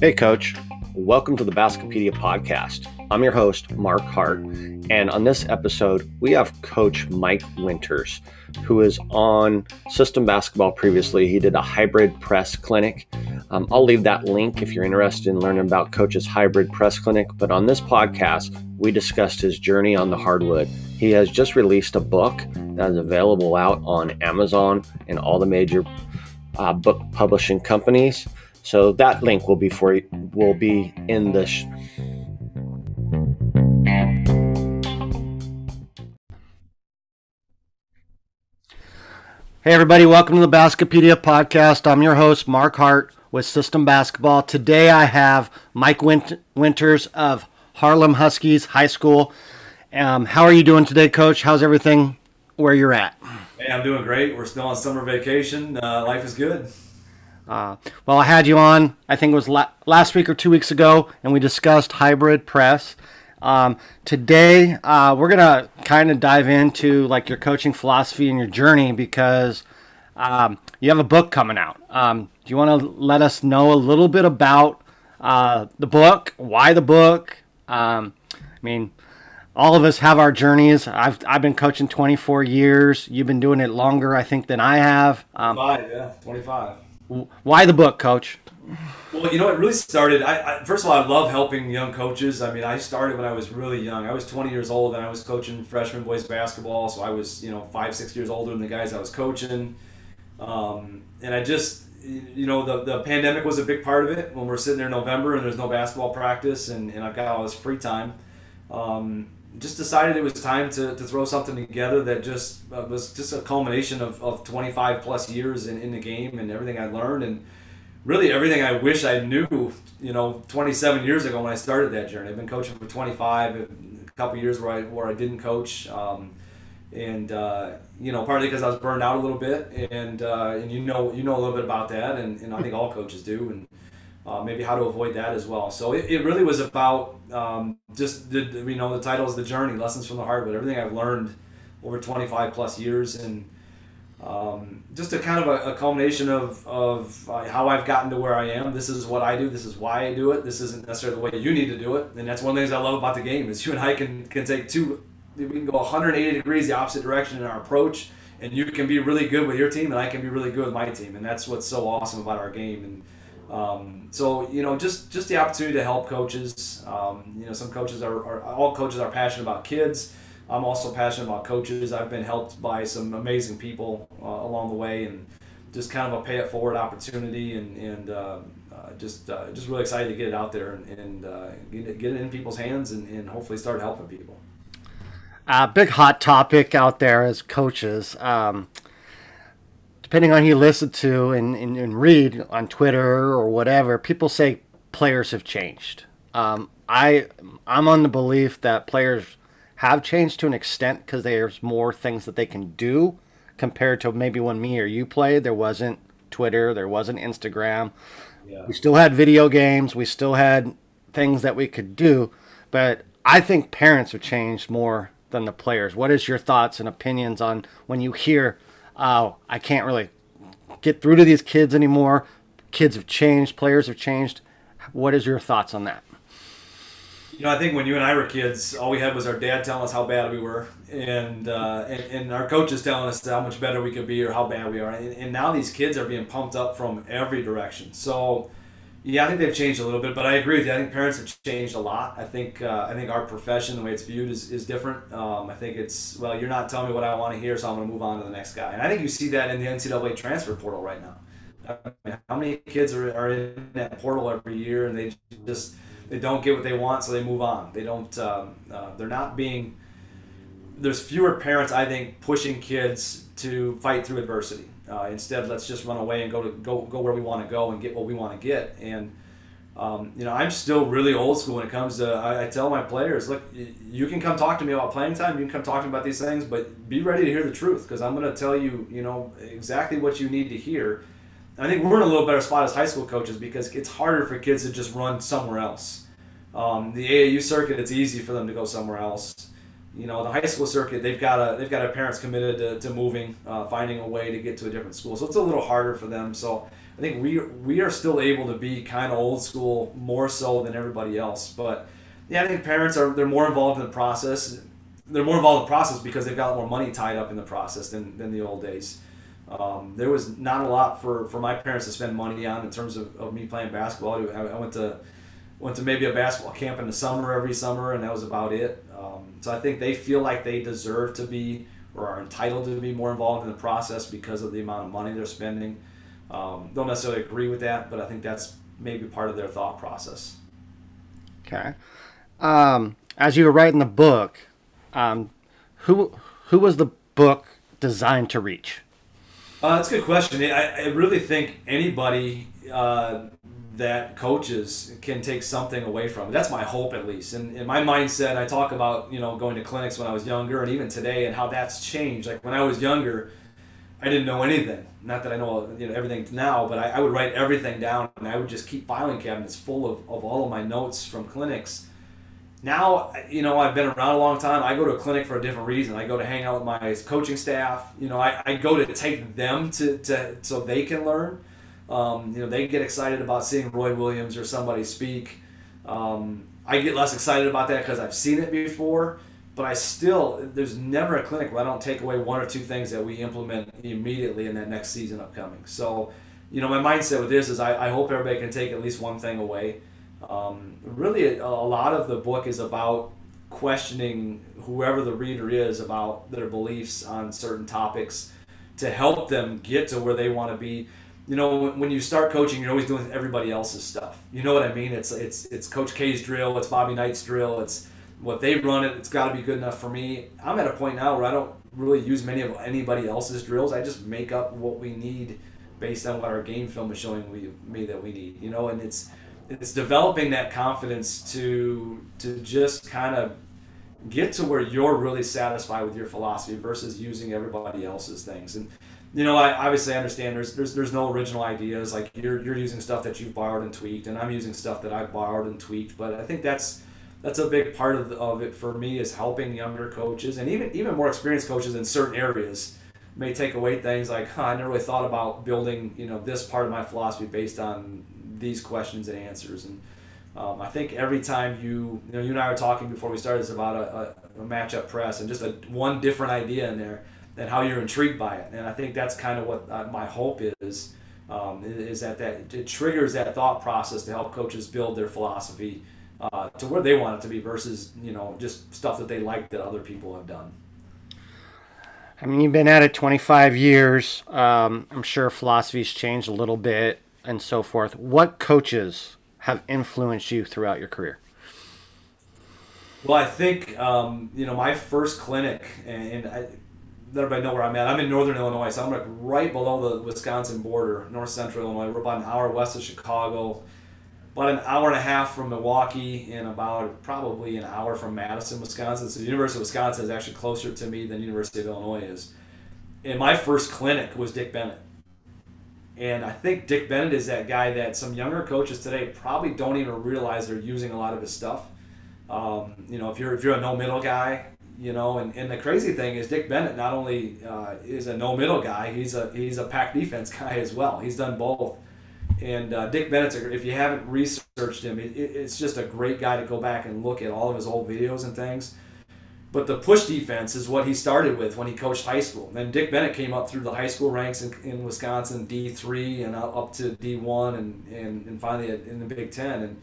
Hey, Coach. Welcome to the Baskipedia podcast. I'm your host, Marc Hart. And on this episode, we have Coach Mike Winters, who is on system basketball previously. He did a hybrid press clinic. Um, I'll leave that link if you're interested in learning about Coach's hybrid press clinic. But on this podcast, we discussed his journey on the hardwood. He has just released a book that is available out on Amazon and all the major uh, book publishing companies. So that link will be for will be in the. Sh- hey everybody, welcome to the Baskipedia podcast. I'm your host Marc Hart with System Basketball. Today I have Mike Wint- Winters of Harlem Huskies High School. Um, how are you doing today, Coach? How's everything where you're at? Hey, I'm doing great. We're still on summer vacation. Uh, life is good. Uh, well, I had you on, I think it was la- last week or two weeks ago, and we discussed hybrid press. Um, today, uh, we're going to kind of dive into like your coaching philosophy and your journey because um, you have a book coming out. Um, do you want to let us know a little bit about uh, the book, why the book? Um, I mean, all of us have our journeys. I've, I've been coaching 24 years. You've been doing it longer, I think, than I have. Um, Five, yeah, 25. Why the book, Coach? Well, you know, it really started. I, I, first of all, I love helping young coaches. I mean, I started when I was really young. I was 20 years old and I was coaching freshman boys basketball. So I was, you know, five, six years older than the guys I was coaching. Um, and I just, you know, the, the pandemic was a big part of it when we're sitting there in November and there's no basketball practice and, and I've got all this free time. Um, just decided it was time to, to throw something together that just uh, was just a culmination of, of 25 plus years in, in the game and everything I learned and really everything I wish I knew, you know, 27 years ago when I started that journey. I've been coaching for 25, a couple years where I, where I didn't coach. Um, and, uh, you know, partly because I was burned out a little bit and, uh, and you know, you know a little bit about that and, and I think all coaches do. And, uh, maybe how to avoid that as well. So it, it really was about um, just the, you know the title is the journey, lessons from the hardwood, everything I've learned over 25 plus years, and um, just a kind of a, a culmination of of uh, how I've gotten to where I am. This is what I do. This is why I do it. This isn't necessarily the way you need to do it, and that's one of the things I love about the game is you and I can can take two. We can go 180 degrees the opposite direction in our approach, and you can be really good with your team, and I can be really good with my team, and that's what's so awesome about our game. And um, so you know, just just the opportunity to help coaches. Um, you know, some coaches are, are, all coaches are passionate about kids. I'm also passionate about coaches. I've been helped by some amazing people uh, along the way, and just kind of a pay it forward opportunity, and and uh, uh, just uh, just really excited to get it out there and, and uh, get, it, get it in people's hands, and, and hopefully start helping people. A big hot topic out there as coaches. Um, depending on who you listen to and, and, and, read on Twitter or whatever, people say players have changed. Um, I I'm on the belief that players have changed to an extent because there's more things that they can do compared to maybe when me or you played. There wasn't Twitter, there wasn't Instagram. Yeah. We still had video games, we still had things that we could do, but I think parents have changed more than the players. What is your thoughts and opinions on when you hear oh, I can't really get through to these kids anymore. Kids have changed, players have changed. What is your thoughts on that? You know, I think when you and I were kids, all we had was our dad telling us how bad we were, and uh, and, and, our coaches telling us how much better we could be or how bad we are. And, and now these kids are being pumped up from every direction. So yeah, I think they've changed a little bit, but I agree with you. I think parents have changed a lot. I think uh, I think our profession, the way it's viewed, is, is different. Um, I think it's well, you're not telling me what I want to hear, so I'm going to move on to the next guy. And I think you see that in the NCAA transfer portal right now. I mean, how many kids are, are in that portal every year, and they just they don't get what they want, so they move on. They don't. Um, uh, they're not being. There's fewer parents, I think, pushing kids to fight through adversity. Uh, instead, let's just run away and go to go go where we want to go and get what we want to get. And um, you know, I'm still really old school when it comes to. I, I, tell my players, look, you can come talk to me about playing time. You can come talk to me about these things, but be ready to hear the truth because I'm going to tell you, you know, exactly what you need to hear. And I think we're in a little better spot as high school coaches because it's harder for kids to just run somewhere else. Um, the AAU circuit, it's easy for them to go somewhere else You know, the high school circuit, they've got a they've got a parents committed to, to moving, uh, finding a way to get to a different school. So it's a little harder for them. So I think we we are still able to be kind of old school more so than everybody else. But yeah, I think parents are they're more involved in the process. They're more involved in the process because they've got more money tied up in the process than, than the old days. Um, there was not a lot for, for my parents to spend money on in terms of, of me playing basketball. I, I went to went to maybe a basketball camp in the summer every summer, and that was about it. Um, so I think they feel like they deserve to be or are entitled to be more involved in the process because of the amount of money they're spending. Um, don't necessarily agree with that, but I think that's maybe part of their thought process. Okay. Um, as you were writing the book, um, who who was the book designed to reach? Uh, that's a good question. I, I really think anybody uh, that coaches can take something away from. That's my hope, at least. And in my mindset, I talk about you know going to clinics when I was younger, and even today, and how that's changed. Like when I was younger, I didn't know anything. Not that I know you know everything now, but I, I would write everything down, and I would just keep filing cabinets full of, of all of my notes from clinics now you know i've been around a long time i go to a clinic for a different reason i go to hang out with my coaching staff you know i, I go to take them to, to so they can learn um, you know they get excited about seeing roy williams or somebody speak. Um, i get less excited about that because i've seen it before but i still there's never a clinic where i don't take away one or two things that we implement immediately in that next season upcoming. So you know my mindset with this is i, I hope everybody can take at least one thing away. Um, really, a, a lot of the book is about questioning whoever the reader is about their beliefs on certain topics to help them get to where they want to be. You know, when you start coaching, you're always doing everybody else's stuff. You know what I mean? It's it's it's Coach K's drill, it's Bobby Knight's drill, it's what they run it. It's got to be good enough for me. I'm at a point now where I don't really use many of anybody else's drills. I just make up what we need based on what our game film is showing we, me that we need. You know, and it's it's developing that confidence to to just kind of get to where you're really satisfied with your philosophy versus using everybody else's things and you know I obviously understand there's there's, there's no original ideas. Like you're, you're using stuff that you've borrowed and tweaked and i'm using stuff that i've borrowed and tweaked. But i think that's that's a big part of, the, of it for me is helping younger coaches and even even more experienced coaches in certain areas may take away things like huh, i never really thought about building you know this part of my philosophy based on these questions and answers. And um, I think every time you, you know, you and I were talking before we started, it's about a, a, a matchup press and just a one different idea in there and how you're intrigued by it. And I think that's kind of what uh, my hope is, um, is that, that it triggers that thought process to help coaches build their philosophy uh, to where they want it to be versus, you know, just stuff that they like that other people have done. I mean, you've been at it 25 years. Um, I'm sure philosophy's changed a little bit and so forth. What coaches have influenced you throughout your career? Well, I think um, you know my first clinic, and I, let everybody know where I'm at. I'm in northern Illinois, so I'm like right below the Wisconsin border, north central Illinois. We're about an hour west of Chicago, about an hour and a half from Milwaukee, and about probably an hour from Madison, Wisconsin. So the University of Wisconsin is actually closer to me than University of Illinois is. And my first clinic was Dick Bennett. And I think Dick Bennett is that guy that some younger coaches today probably don't even realize they're using a lot of his stuff. Um, you know, if you're if you're a no middle guy, you know, and, and the crazy thing is Dick Bennett not only uh, is a no middle guy, he's a he's a pack defense guy as well. He's done both. And uh, Dick Bennett's, a, if you haven't researched him, it, it's just a great guy to go back and look at all of his old videos and things. But the push defense is what he started with when he coached high school. And Dick Bennett came up through the high school ranks in, in Wisconsin, D3 and up to D1 and, and, and finally in the Big Ten. And,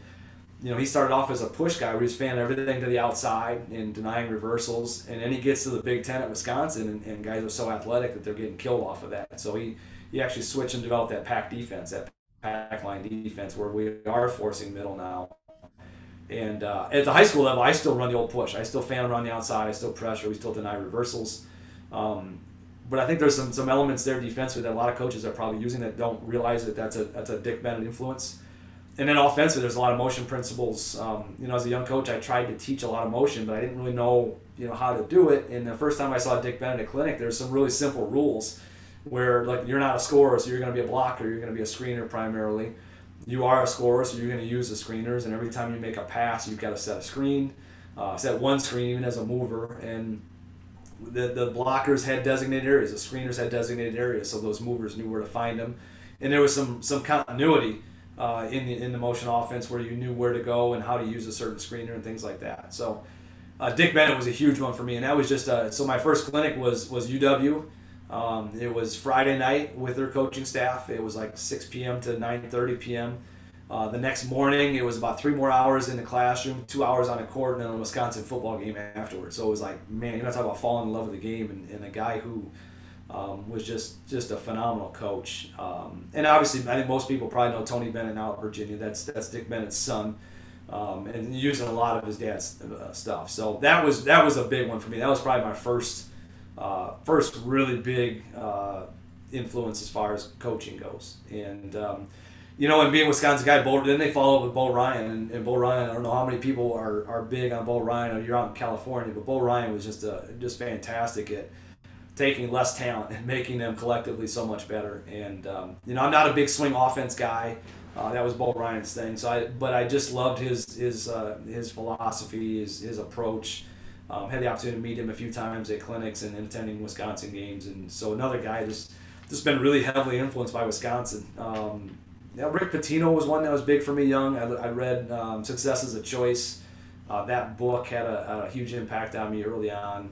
you know, he started off as a push guy where he's fanning everything to the outside and denying reversals. And then he gets to the Big Ten at Wisconsin, and, and guys are so athletic that they're getting killed off of that. So he, he actually switched and developed that pack defense, that pack line defense, where we are forcing middle now and uh, at the high school level, I still run the old push. I still fan around the outside. I still pressure. We still deny reversals. Um, but I think there's some, some elements there defensively that a lot of coaches are probably using that don't realize that that's a that's a Dick Bennett influence. And then offensively, there's a lot of motion principles. Um, you know, as a young coach, I tried to teach a lot of motion, but I didn't really know you know how to do it. And the first time I saw Dick Bennett at clinic, there's some really simple rules where like you're not a scorer, so you're going to be a blocker. You're going to be a screener primarily you are a scorer, so you're going to use the screeners, and every time you make a pass, you've got to set a screen. uh, set one screen even as a mover, and the the blockers had designated areas, the screeners had designated areas, so those movers knew where to find them, and there was some some continuity uh, in the in the motion offense where you knew where to go and how to use a certain screener and things like that. So. Uh, Dick Bennett was a huge one for me, and that was just uh, so. My first clinic was was UW. Um, it was Friday night with their coaching staff. It was like 6 p.m. to 9:30 p.m. Uh, the next morning, it was about three more hours in the classroom, two hours on a court, and then a Wisconsin football game afterwards. So it was like, man, you're not talking about falling in love with the game, and, and a guy who um, was just just a phenomenal coach. Um, and obviously, I think most people probably know Tony Bennett now at Virginia. That's that's Dick Bennett's son um, and using a lot of his dad's uh, stuff. So that was that was a big one for me. That was probably my first uh, first really big uh, influence as far as coaching goes. And um, you know, and being Wisconsin guy, then they followed with Bo Ryan, and, and Bo Ryan. I don't know how many people are, are big on Bo Ryan. Or you're out in California, but Bo Ryan was just a, just fantastic at taking less talent and making them collectively so much better. And um, you know, I'm not a big swing offense guy. Uh, that was Bo Ryan's thing. So I, but I just loved his his uh, his philosophy, his his approach. Um, had the opportunity to meet him a few times at clinics and attending Wisconsin games, and so another guy just just been really heavily influenced by Wisconsin. Um, Rick Pitino was one that was big for me young. I, I read um, Success is a Choice. Uh, that book had a, a, huge impact on me early on.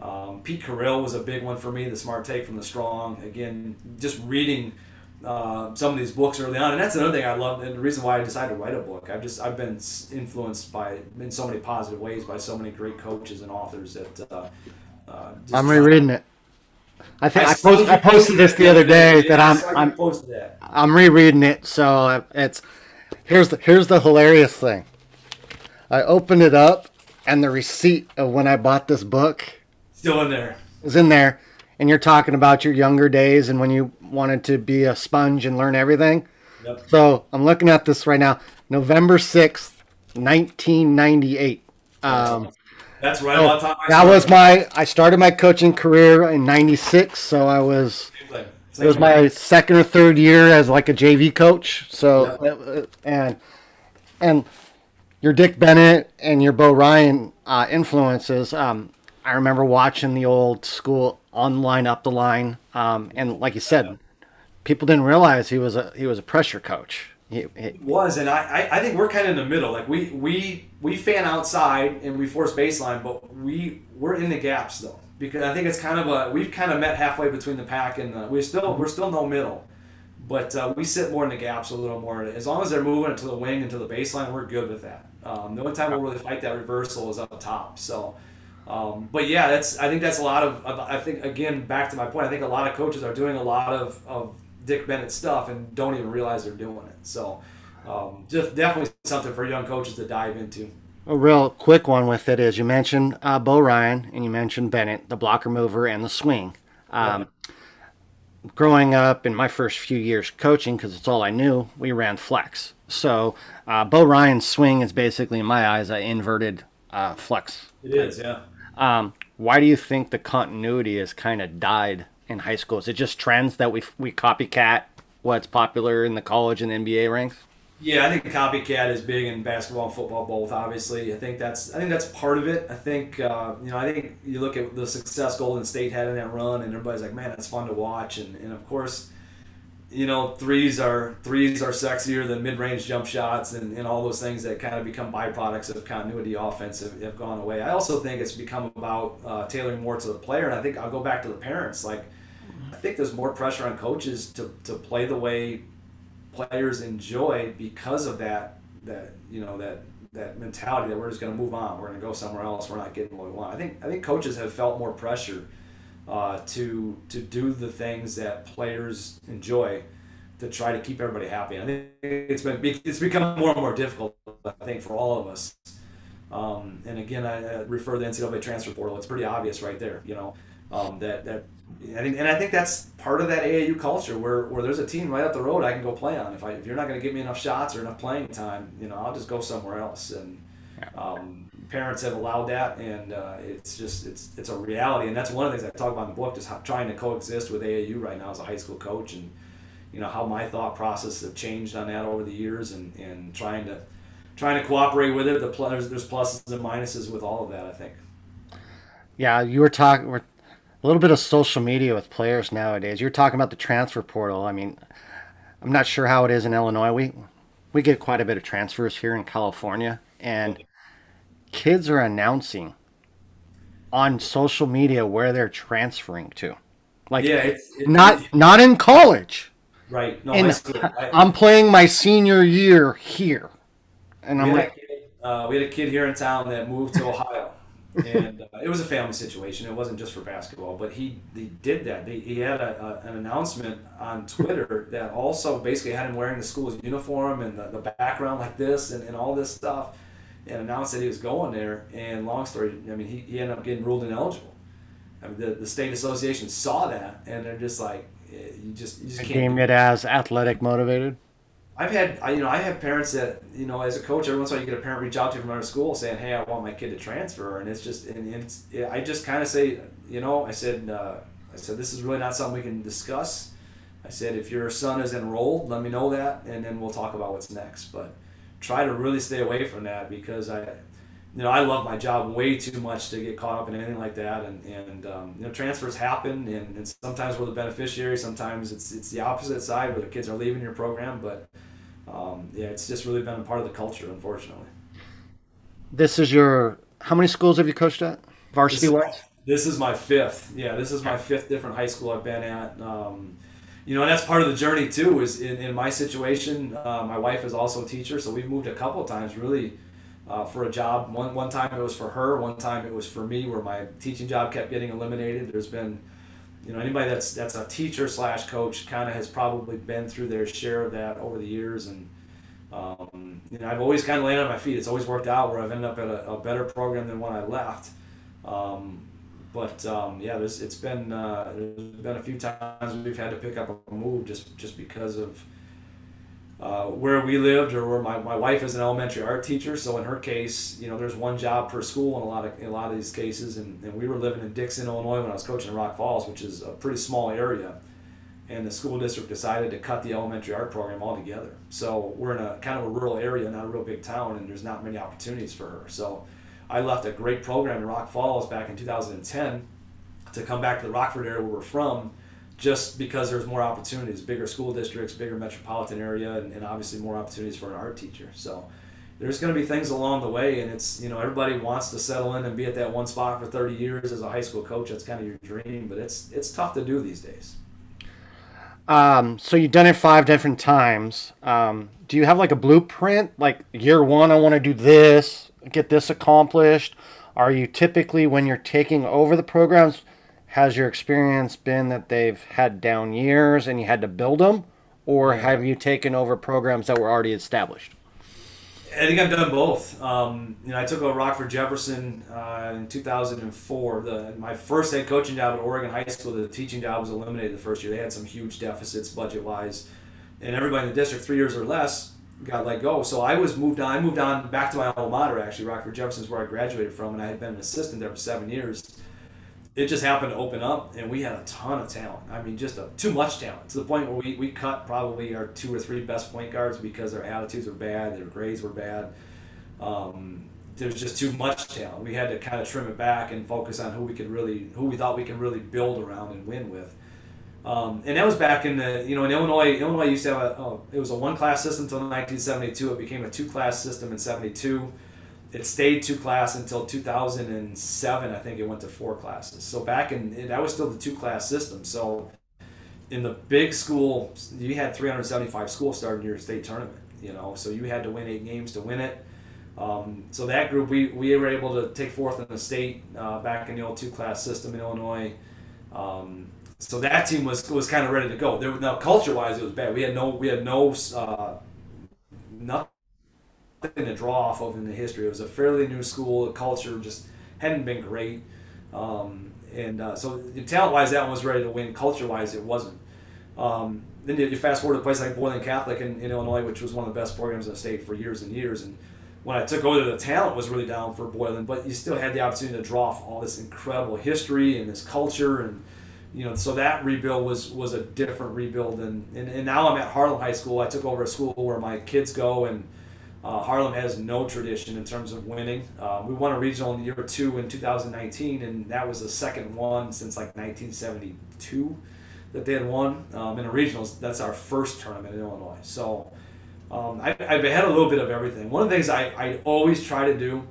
Um, Pete Carril was a big one for me. The Smart Take from the Strong. Again, just reading uh, some of these books early on, and that's another thing I love, and the reason why I decided to write a book. I've just I've been influenced by in so many positive ways by so many great coaches and authors that. Uh, uh, I'm rereading it. I think I, I, post, I posted this the other day that I'm I'm I'm rereading it. So it's here's the here's the hilarious thing. I opened it up, and the receipt of when I bought this book still in there is in there and you're talking about your younger days and when you wanted to be a sponge and learn everything. Yep. So I'm looking at this right now, November 6th, 1998. Um, That's right oh, time. That was my, I started my coaching career in 96. So I was, it was my second or third year as like a JV coach. So, yep. and, and your Dick Bennett and your Bo Ryan uh, influences. Um, I remember watching the old school online up the line, um, and like you said, people didn't realize he was a he was a pressure coach. He, he was, and I, I think we're kind of in the middle. Like we we we fan outside and we force baseline, but we we're in the gaps though because I think it's kind of a we've kind of met halfway between the pack and the, we're still we're still no middle, but uh, we sit more in the gaps a little more. As long as they're moving to the wing and to the baseline, we're good with that. Um, the only time we'll really fight that reversal is up top. So. Um, but yeah, that's I think that's a lot of I think again back to my point. I think a lot of coaches are doing a lot of, of Dick Bennett stuff and don't even realize they're doing it. So um, just definitely something for young coaches to dive into. A real quick one with it is you mentioned uh, Bo Ryan and you mentioned Bennett, the blocker mover and the swing. Um, yeah. Growing up in my first few years coaching, because it's all I knew, we ran flex. So uh, Bo Ryan's swing is basically, in my eyes, an inverted uh, flex. It is, yeah. Um, why do you think the continuity has kind of died in high school? Is it just trends that we we copycat what's popular in the college and NBA ranks? Yeah, I think copycat is big in basketball and football both. Obviously, I think that's I think that's part of it. I think uh, you know I think you look at the success Golden State had in that run, and everybody's like, man, that's fun to watch. And, and of course, you know, threes are threes are sexier than mid-range jump shots and, and all those things that kind of become byproducts of continuity offense have, have gone away. I also think it's become about uh, tailoring more to the player, and I think I'll go back to the parents. Like, I think there's more pressure on coaches to, to play the way players enjoy because of that that you know that that mentality that we're just going to move on, we're going to go somewhere else, we're not getting what we want. I think I think coaches have felt more pressure uh, to to do the things that players enjoy to try to keep everybody happy. I think it's been it's become more and more difficult. I think for all of us. Um, and again, I, refer to the NCAA transfer portal. It's pretty obvious right there. You know um, that that. I think, and I think that's part of that AAU culture where, where there's a team right up the road I can go play on. If I if you're not going to give me enough shots or enough playing time, you know, I'll just go somewhere else. And um, parents have allowed that, and uh, it's just it's it's a reality, and that's one of the things I talk about in the book, just how, trying to coexist with AAU right now as a high school coach, and you know how my thought process have changed on that over the years, and, and trying to trying to cooperate with it. The pl- there's, there's pluses and minuses with all of that. I think. Yeah, you were talking. We're a little bit of social media with players nowadays. You're talking about the transfer portal. I mean, I'm not sure how it is in Illinois. We we get quite a bit of transfers here in California, and kids are announcing on social media where they're transferring to. Like, yeah, it's, it, not it, not in college. Right. No, I, I'm playing my senior year here, and I'm we, had like, a kid, uh, we had a kid here in town that moved to Ohio, and uh, it was a family situation. It wasn't just for basketball, but he he did that. He, he had a, a, an announcement on Twitter that also basically had him wearing the school's uniform and the, the background like this and, and all this stuff, and announced that he was going there. And long story, I mean, he, he ended up getting ruled ineligible. I mean, the, the state association saw that, and they're just like, eh, you just you just can't. game it as athletic motivated. I've had, I, you know, I have parents that, you know, as a coach, every once in a while you get a parent reach out to you from another school saying, "Hey, I want my kid to transfer," and it's just, and it's, I just kind of say, you know, I said, uh, I said, this is really not something we can discuss. I said, if your son is enrolled, let me know that, and then we'll talk about what's next. But try to really stay away from that because I, you know, I love my job way too much to get caught up in anything like that. And, and um, you know, transfers happen, and, and sometimes we're the beneficiary. Sometimes it's it's the opposite side where the kids are leaving your program. But um, yeah, it's just really been a part of the culture, unfortunately. This is your. How many schools have you coached at? Varsity This, wise? this is my fifth. Yeah, this is my fifth different high school I've been at. Um, you know, and that's part of the journey too. Is in, in my situation, uh, my wife is also a teacher, so we've moved a couple times really uh, for a job. One one time it was for her, one time it was for me, where my teaching job kept getting eliminated. There's been, you know, anybody that's that's a teacher slash coach kind of has probably been through their share of that over the years, and um, you know, I've always kind of landed on my feet. It's always worked out where I've ended up at a, a better program than when I left. Um, but um, yeah, there's, it's been uh, there's been a few times we've had to pick up a move just just because of uh, where we lived or where my, my wife is an elementary art teacher. So in her case, you know, there's one job per school in a lot of in a lot of these cases. And, and we were living in Dixon, Illinois when I was coaching in Rock Falls, which is a pretty small area. And the school district decided to cut the elementary art program altogether. So we're in a kind of a rural area, not a real big town, and there's not many opportunities for her. So I left a great program in Rock Falls back in 2010 to come back to the Rockford area where we're from just because there's more opportunities, bigger school districts, bigger metropolitan area, and, and obviously more opportunities for an art teacher. So there's going to be things along the way, and it's you know everybody wants to settle in and be at that one spot for 30 years as a high school coach. That's kind of your dream, but it's it's tough to do these days. Um, so you've done it five different times. Um, do you have like a blueprint? Like year one, I want to do this, get this accomplished. Are you typically when you're taking over the programs? Has your experience been that they've had down years and you had to build them, or have you taken over programs that were already established? I think I've done both. Um, you know, I took over Rockford Jefferson uh, in 2004. The, my first head coaching job at Oregon High School, the teaching job was eliminated the first year. They had some huge deficits budget wise, and everybody in the district, three years or less, got let go. So I was moved on. I moved on back to my alma mater, actually. Rockford Jefferson's where I graduated from, and I had been an assistant there for seven years. It just happened to open up, and we had a ton of talent. I mean, just a, too much talent to the point where we, we cut probably our two or three best point guards because their attitudes were bad, their grades were bad. Um, was just too much talent. We had to kind of trim it back and focus on who we could really, who we thought we could really build around and win with. Um, and that was back in the, you know, in Illinois, Illinois used to have a, oh, it was a one class system until 1972. It became a two class system in 72. It stayed two class until 2007. I think it went to four classes. So back in, that was still the two class system. So in the big school, you had 375 schools starting your state tournament, you know, so you had to win eight games to win it. Um, so that group, we, we were able to take fourth in the state uh, back in the old two class system in Illinois. Um, so that team was was kind of ready to go. There, now culture wise, it was bad. We had no we had no uh, nothing to draw off of in the history. It was a fairly new school. The culture just hadn't been great, um, and uh, so talent wise, that one was ready to win. Culture wise, it wasn't. Um, then you, fast forward to a place like Boylan Catholic in, in Illinois, which was one of the best programs in the state for years and years, and when I took over, the talent was really down for Boylan, but you still had the opportunity to draw off all this incredible history and this culture and you know, so that rebuild was was a different rebuild, and, and, and now I'm at Harlem High School. I took over a school where my kids go, and Uh, Harlem has no tradition in terms of winning. Uh, we won a regional in year two in 2019, and that was the second one since like 1972 that they had won um, in a regionals. That's our first tournament in Illinois. So um, I, have had a little bit of everything. One of the things I, I always try to do,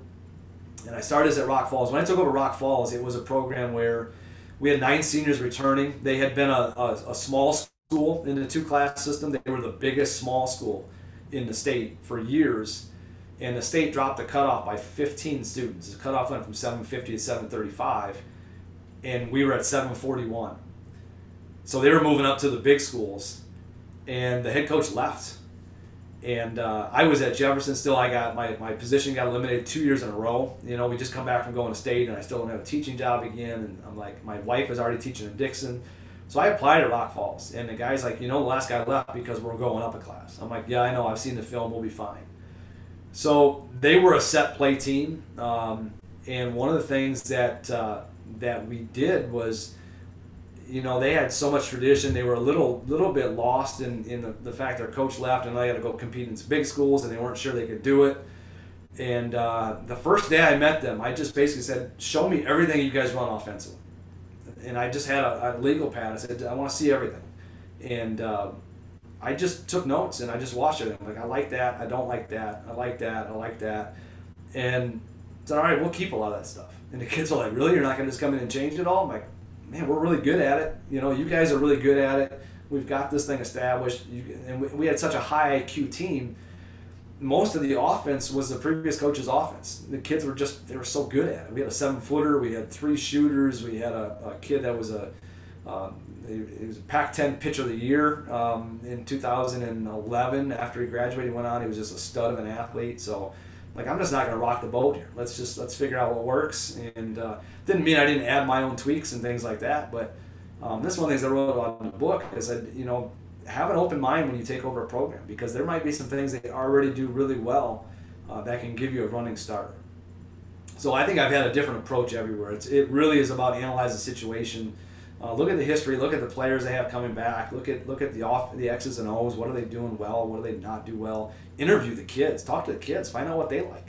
and I started this at Rock Falls. When I took over Rock Falls, it was a program where we had nine seniors returning. They had been a, a, a small school in the two class system. They were the biggest small school in the state for years, and the state dropped the cutoff by 15 students. The cutoff went from 750 to 735, and we were at 741. So they were moving up to the big schools, and the head coach left. And uh, I was at Jefferson still. I got my, my position got eliminated two years in a row. You know, we just come back from going to state, and I still don't have a teaching job again. And I'm like, my wife is already teaching in Dixon. So I applied at Rock Falls, and the guy's like, you know, the last guy left because we're going up a class. I'm like, yeah, I know. I've seen the film. We'll be fine. So they were a set play team, um, and one of the things that uh, that we did was, you know, they had so much tradition. They were a little little bit lost in in the, the fact their coach left, and they had to go compete in some big schools, and they weren't sure they could do it. And uh, the first day I met them, I just basically said, "Show me everything you guys run offensively." and I just had a, a legal pad. I said, I want to see everything. And uh, I just took notes and I just watched it. I'm like, I like that. I don't like that. I like that. I like that. And said, all right, we'll keep a lot of that stuff. And the kids are like, really? You're not going to just come in and change it all? I'm like, man, we're really good at it. You know, you guys are really good at it. We've got this thing established. You, and we, we had such a high IQ team most of the offense was the previous coach's offense. The kids were just they were so good at it. We had a seven footer, we had three shooters, we had a, a kid that was a um, he was a Pac-10 pitcher of the year um, in 2011. After he graduated, he went on. He was just a stud of an athlete. So, like, I'm just not going to rock the boat here. Let's just let's figure out what works. And uh, didn't mean I didn't add my own tweaks and things like that. But um, this one of the things I wrote about in the book. I said, you know, have an open mind when you take over a program because there might be some things they already do really well uh, that can give you a running start. So I think I've had a different approach everywhere. It's, it really is about analyze the situation. Uh, look at the history. Look at the players they have coming back. Look at look at the off the X's and O's. What are they doing well? What do they not do well? Interview the kids. Talk to the kids. Find out what they like.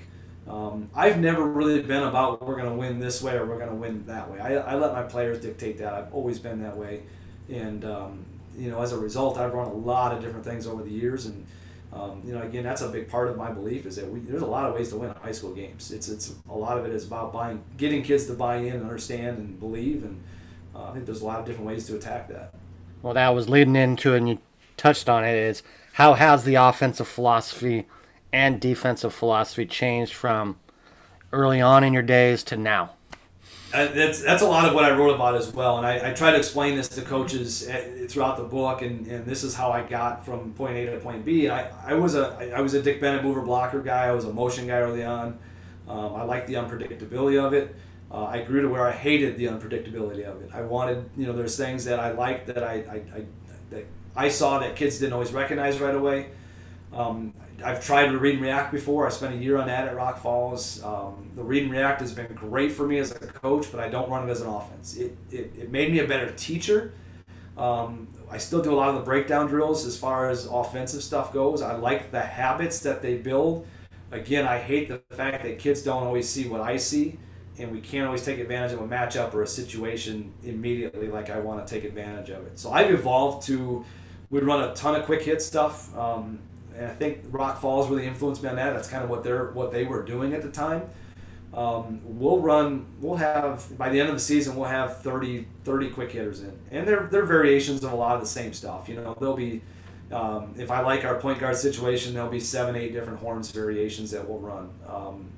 Um, I've never really been about we're going to win this way or we're going to win that way. I, I let my players dictate that. I've always been that way, and um, you know, as a result, I've run a lot of different things over the years, and um, you know, again, that's a big part of my belief is that we, there's a lot of ways to win high school games. It's it's a lot of it is about buying, getting kids to buy in and understand and believe, and uh, I think there's a lot of different ways to attack that. Well, that was leading into, and you touched on it, is how has the offensive philosophy and defensive philosophy changed from early on in your days to now? Uh, that's that's a lot of what I wrote about as well, and I, I try to explain this to coaches uh, throughout the book, and, and this is how I got from point A to point B. And I, I was a I was a Dick Bennett mover blocker guy. I was a motion guy early on. Um, I liked the unpredictability of it. Uh, I grew to where I hated the unpredictability of it. I wanted you know there's things that I liked that I, I, I that I saw that kids didn't always recognize right away. Um, I've tried to read and react before. I spent a year on that at Rock Falls. Um, the read and react has been great for me as a coach, but I don't run it as an offense. It, it, it made me a better teacher. Um, I still do a lot of the breakdown drills as far as offensive stuff goes. I like the habits that they build. Again, I hate the fact that kids don't always see what I see, and we can't always take advantage of a matchup or a situation immediately like I want to take advantage of it. So I've evolved to, we'd run a ton of quick hit stuff. Um, and I think Rock Falls really influenced me on that. That's kind of what they're what they were doing at the time. Um, we'll run. We'll have by the end of the season, we'll have 30, 30 quick hitters in, and they're they're variations of a lot of the same stuff. You know, there'll be um, if I like our point guard situation, there'll be seven, eight different horns variations that we'll run. Um,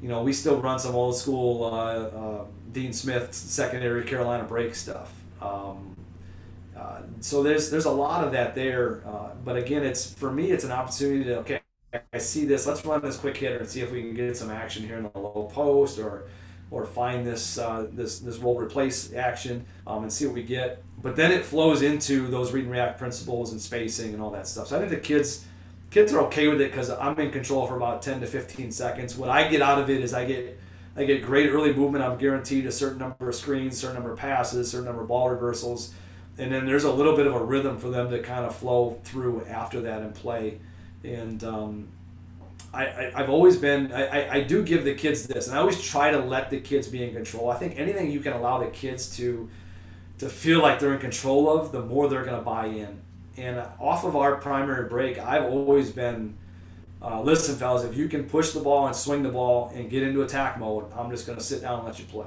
you know, we still run some old school uh, uh, Dean Smith secondary Carolina break stuff. Um, uh, so there's there's a lot of that there, uh, but again, it's for me, it's an opportunity to okay, I see this. Let's run this quick hitter and see if we can get some action here in the low post or or find this uh, this this roll replace action um, and see what we get. But then it flows into those read and react principles and spacing and all that stuff. So I think the kids kids are okay with it because I'm in control for about 10 to 15 seconds. What I get out of it is I get I get great early movement. I'm guaranteed a certain number of screens, certain number of passes, certain number of ball reversals and then there's a little bit of a rhythm for them to kind of flow through after that and play. And um, I, I, have always been, I, I do give the kids this, and I always try to let the kids be in control. I think anything you can allow the kids to to feel like they're in control of, the more they're going to buy in. And off of our primary break, I've always been, uh, listen, fellas, if you can push the ball and swing the ball and get into attack mode, I'm just going to sit down and let you play.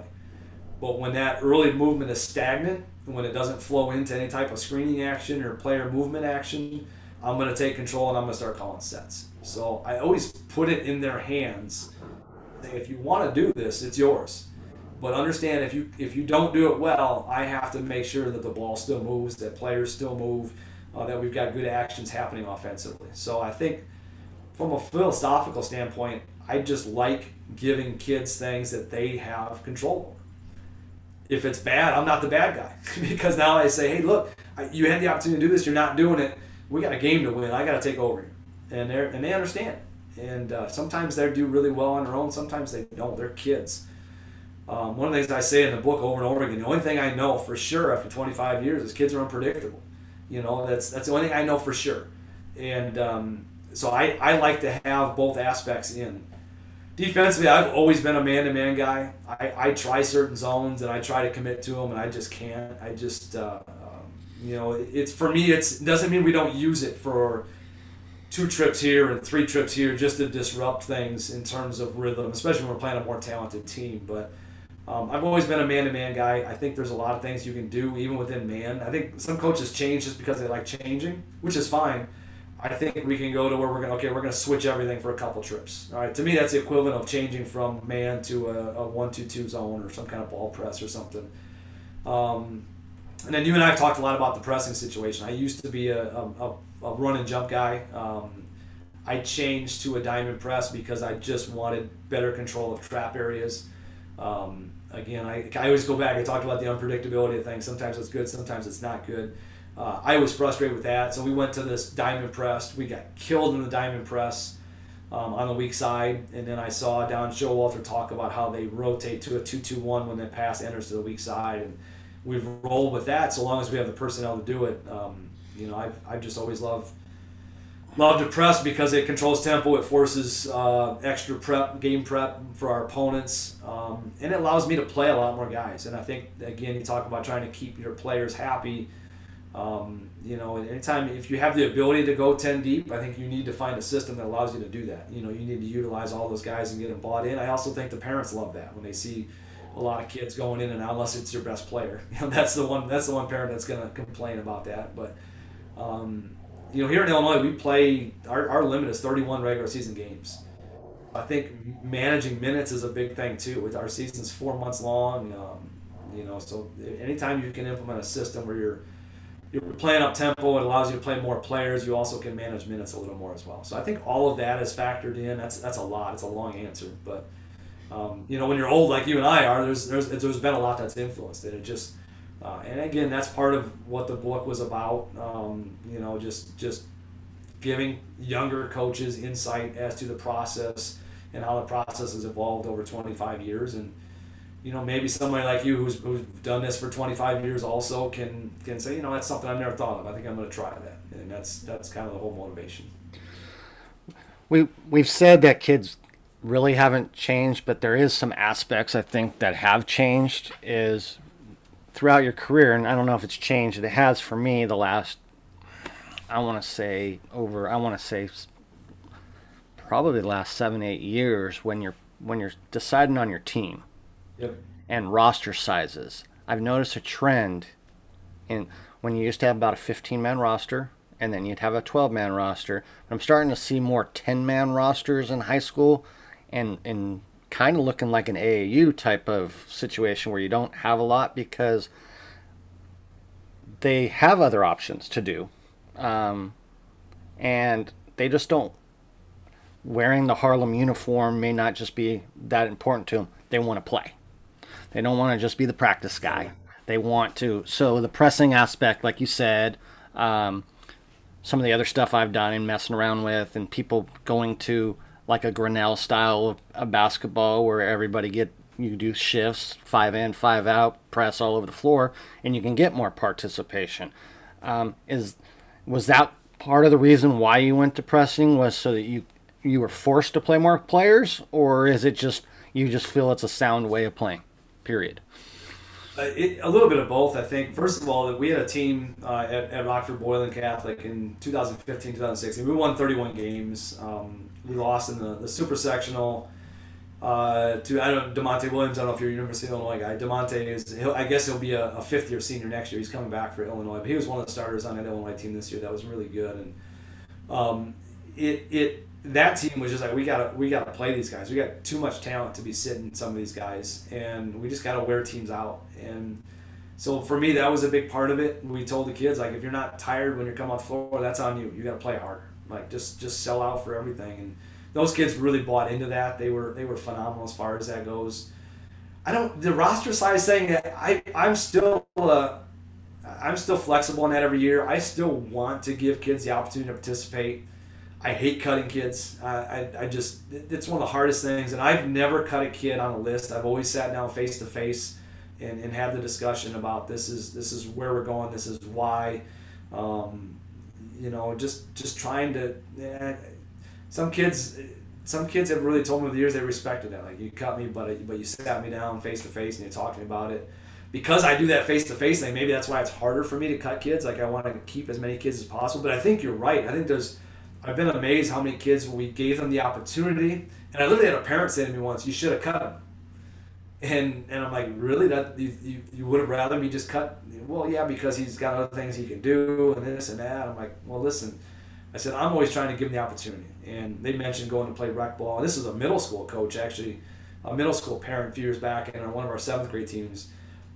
But when that early movement is stagnant, when it doesn't flow into any type of screening action or player movement action, I'm going to take control and I'm going to start calling sets. So I always put it in their hands. If you want to do this, it's yours. But understand if you if you don't do it well, I have to make sure that the ball still moves, that players still move, uh, that we've got good actions happening offensively. So I think from a philosophical standpoint, I just like giving kids things that they have control over. If it's bad, I'm not the bad guy because now I say, hey, look, you had the opportunity to do this, you're not doing it. We got a game to win. I got to take over and they and they understand. And uh, sometimes they do really well on their own. Sometimes they don't. They're kids. Um, one of the things I say in the book over and over again, the only thing I know for sure after 25 years is kids are unpredictable. You know, that's that's the only thing I know for sure. And um, so I, I like to have both aspects in. Defensively, I've always been a man-to-man guy. I, I try certain zones and I try to commit to them, and I just can't. I just, uh, um, you know, it's for me. It's doesn't mean we don't use it for two trips here and three trips here just to disrupt things in terms of rhythm, especially when we're playing a more talented team. But um, I've always been a man-to-man guy. I think there's a lot of things you can do even within man. I think some coaches change just because they like changing, which is fine. I think we can go to where we're gonna okay, we're gonna switch everything for a couple trips. All right, to me that's the equivalent of changing from man to a, a one-two-two zone or some kind of ball press or something. Um, and then you and I have talked a lot about the pressing situation. I used to be a, a, a run and jump guy. Um, I changed to a diamond press because I just wanted better control of trap areas. Um, again, I, I always go back. I talked about the unpredictability of things. Sometimes it's good, sometimes it's not good. Uh, I was frustrated with that, so we went to this diamond press. We got killed in the diamond press um, on the weak side, and then I saw Don Showalter talk about how they rotate to a two-two-one when the pass enters to the weak side, and we've rolled with that so long as we have the personnel to do it. Um, you know, I've, I've just always loved loved to press because it controls tempo, it forces uh, extra prep, game prep for our opponents, um, and it allows me to play a lot more guys. And I think again, you talk about trying to keep your players happy. Um, you know, anytime if you have the ability to go ten deep, I think you need to find a system that allows you to do that. You know, you need to utilize all those guys and get them bought in. I also think the parents love that when they see a lot of kids going in and out unless it's your best player. You know, that's the one that's the one parent that's going to complain about that. But um, you know, here in Illinois, we play our, our limit is 31 regular season games. I think managing minutes is a big thing too. With our season's four months long, um, you know, so anytime you can implement a system where you're you're playing up tempo, it allows you to play more players. You also can manage minutes a little more as well. So I think all of that is factored in. That's that's a lot. It's a long answer, but um, you know, when you're old like you and I are, there's there's there's been a lot that's influenced it. It just uh, and again, that's part of what the book was about. Um, you know, just just giving younger coaches insight as to the process and how the process has evolved over 25 years. And you know, maybe somebody like you who's, who's done this for 25 years also can can say, you know, that's something I've never thought of. I think I'm going to try that, and that's that's kind of the whole motivation. We we've said that kids really haven't changed, but there is some aspects I think that have changed. Is throughout your career, and I don't know if it's changed. It has for me the last, I want to say over, I want to say probably the last seven, eight years when you're when you're deciding on your team yep. and roster sizes. I've noticed a trend in when you used to have about a 15 man roster and then you'd have a 12 man roster. I'm starting to see more 10 man rosters in high school and and kind of looking like an AAU type of situation where you don't have a lot because they have other options to do. Um, and they just don't. Wearing the Harlem uniform may not just be that important to them. They want to play. They don't want to just be the practice guy. They want to. So the pressing aspect, like you said, um, some of the other stuff I've done and messing around with, and people going to like a Grinnell style of, of basketball where everybody get you do shifts, five in, five out, press all over the floor, and you can get more participation. Um, is was that part of the reason why you went to pressing? Was so that you you were forced to play more players, or is it just you just feel it's a sound way of playing? Period. Uh, it, a little bit of both, I think. First of all, that we had a team uh, at, at Rockford Boylan Catholic in 2015, 2016. We won 31 games. Um, we lost in the, the super sectional uh, to I don't know Da'Monte Williams. I don't know if you're a University of Illinois guy. Demonte is I guess he'll be a, a, fifth year senior next year. He's coming back for Illinois, but he was one of the starters on that Illinois team this year. That was really good, and um, it it that team was just like we gotta we gotta play these guys. We got too much talent to be sitting some of these guys, and we just gotta wear teams out. And so for me, that was a big part of it. We told the kids like if you're not tired when you're coming off the floor, that's on you. You gotta play harder. Like just just sell out for everything. And those kids really bought into that. They were they were phenomenal as far as that goes. I don't the roster size thing. I I'm still uh, I'm still flexible on that every year. I still want to give kids the opportunity to participate. I hate cutting kids. I, I, I just, it's one of the hardest things. And I've never cut a kid on a list. I've always sat down face to face and, and had the discussion about this is, this is where we're going. This is why, um, you know, just, just trying to, eh, some kids, some kids have really told me over the years they respected that. Like you cut me, but, but you sat me down face to face and you talked to me about it because I do that face to face thing, maybe that's why it's harder for me to cut kids. Like I want to keep as many kids as possible. But I think you're right. I think there's I've been amazed how many kids when we gave them the opportunity, and I literally had a parent say to me once, "You should have cut him," and and I'm like, "Really? That you, you, you would have rather me just cut?" Well, yeah, because he's got other things he can do and this and that. I'm like, "Well, listen," I said, "I'm always trying to give him the opportunity." And they mentioned going to play rec ball. And this is a middle school coach, actually, a middle school parent a few years back, and on one of our seventh grade teams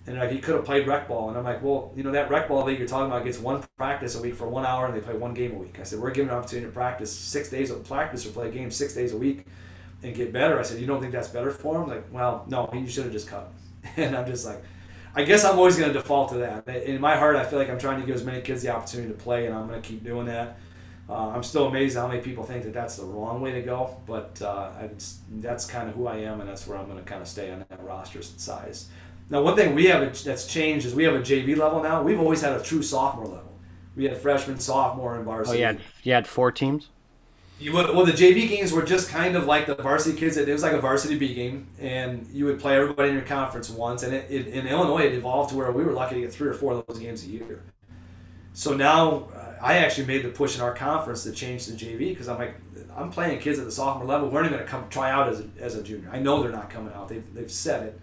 and like he could have played rec ball, and I'm like, well, you know that rec ball league you're talking about gets one practice a week for one hour, and they play one game a week. I said we're giving an opportunity to practice six days of practice or play games six days a week, and get better. I said you don't think that's better for him? Like, well, no, you should have just cut him. and I'm just like, I guess I'm always going to default to that. In my heart, I feel like I'm trying to give as many kids the opportunity to play, and I'm going to keep doing that. Uh, I'm still amazed how many people think that that's the wrong way to go, but uh, that's kind of who I am, and that's where I'm going to kind of stay on that roster size. Now, one thing we have that's changed is we have a JV level now. We've always had a true sophomore level. We had freshman, sophomore, and varsity. Oh, you had, you had four teams? You would, well, the JV games were just kind of like the varsity kids. It was like a varsity B game, and you would play everybody in your conference once. And it, it, in Illinois, it evolved to where we were lucky to get three or four of those games a year. So now uh, I actually made the push in our conference to change to JV because I'm like, I'm playing kids at the sophomore level who aren't even going to come try out as a, as a junior. I know they're not coming out. They've, they've said it.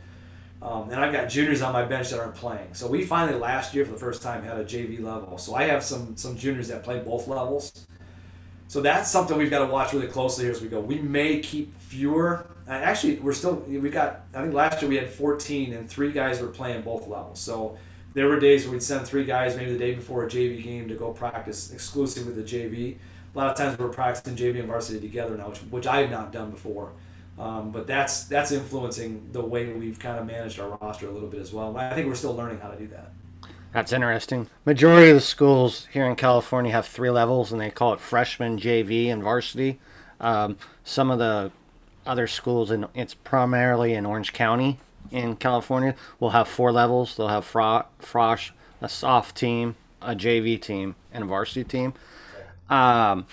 Um, and I've got juniors on my bench that aren't playing. So we finally last year for the first time had a JV level. So I have some some juniors that play both levels. So that's something we've got to watch really closely here as we go. We may keep fewer. Actually, we're still we got. I think last year we had 14 and three guys were playing both levels. So there were days where we'd send three guys maybe the day before a JV game to go practice exclusively with the JV. A lot of times we're practicing JV and varsity together now, which, which I've not done before. Um, but that's that's influencing the way we've kind of managed our roster a little bit as well. I think we're still learning how to do that. That's interesting. Majority of the schools here in California have three levels, and they call it freshman, JV, and varsity. Um, some of the other schools, and it's primarily in Orange County in California, will have four levels. They'll have fro- frosh, a soft team, a JV team, and a varsity team. Um,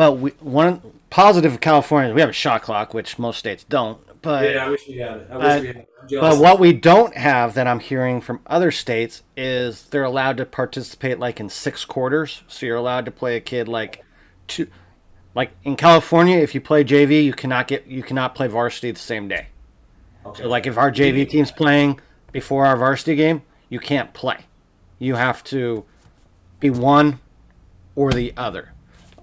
but we, one positive of California, is we have a shot clock, which most states don't. But yeah, I wish we had it. I wish uh, we had it. But what we don't have that I'm hearing from other states is they're allowed to participate like in six quarters. So you're allowed to play a kid like two, like in California, if you play JV, you cannot get you cannot play varsity the same day. Okay. So like if our JV team's playing before our varsity game, you can't play. You have to be one or the other.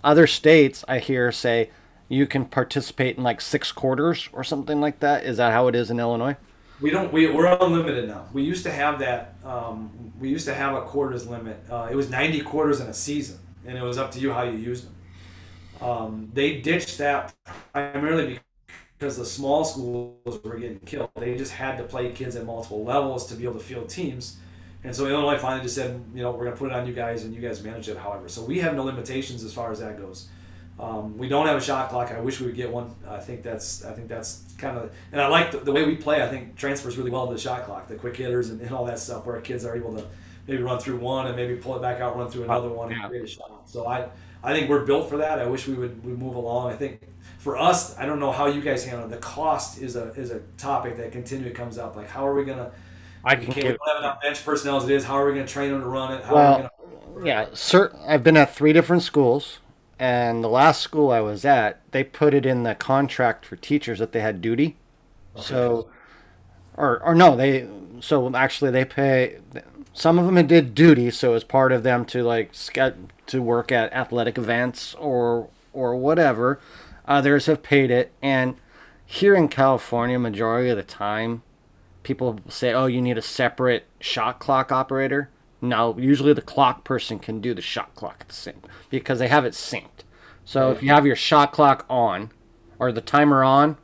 Other states I hear say you can participate in like six quarters or something like that. Is that how it is in Illinois? We don't. We, we're unlimited now. We used to have that. Um, we used to have a quarters limit. Uh, it was 90 quarters in a season, and it was up to you how you used them. Um, they ditched that primarily because the small schools were getting killed. They just had to play kids at multiple levels to be able to field teams. And so Illinois finally just said, you know, we're going to put it on you guys, and you guys manage it however. So we have no limitations as far as that goes. Um, we don't have a shot clock. I wish we would get one. I think that's I think that's kind of and I like the, the way we play. I think transfers really well to the shot clock, the quick hitters and, and all that stuff, where kids are able to maybe run through one and maybe pull it back out, run through another one, and create a shot. So I I think we're built for that. I wish we would we move along. I think for us, I don't know how you guys handle it. The cost is a is a topic that continually comes up. Like how are we gonna I can okay, give, we don't have enough bench personnel as it is. How are we going to train them to run it? How Well, are we going to, yeah, cert, I've been at three different schools, and the last school I was at, they put it in the contract for teachers that they had duty. So, or or no, they so actually they pay. Some of them did duty, so as part of them to like ske- to work at athletic events or or whatever. Others have paid it, and here in California, majority of the time, people say, "Oh, you need a separate shot clock operator." No, usually the clock person can do the shot clock at the same because they have it synced. So if you have your shot clock on or the timer on,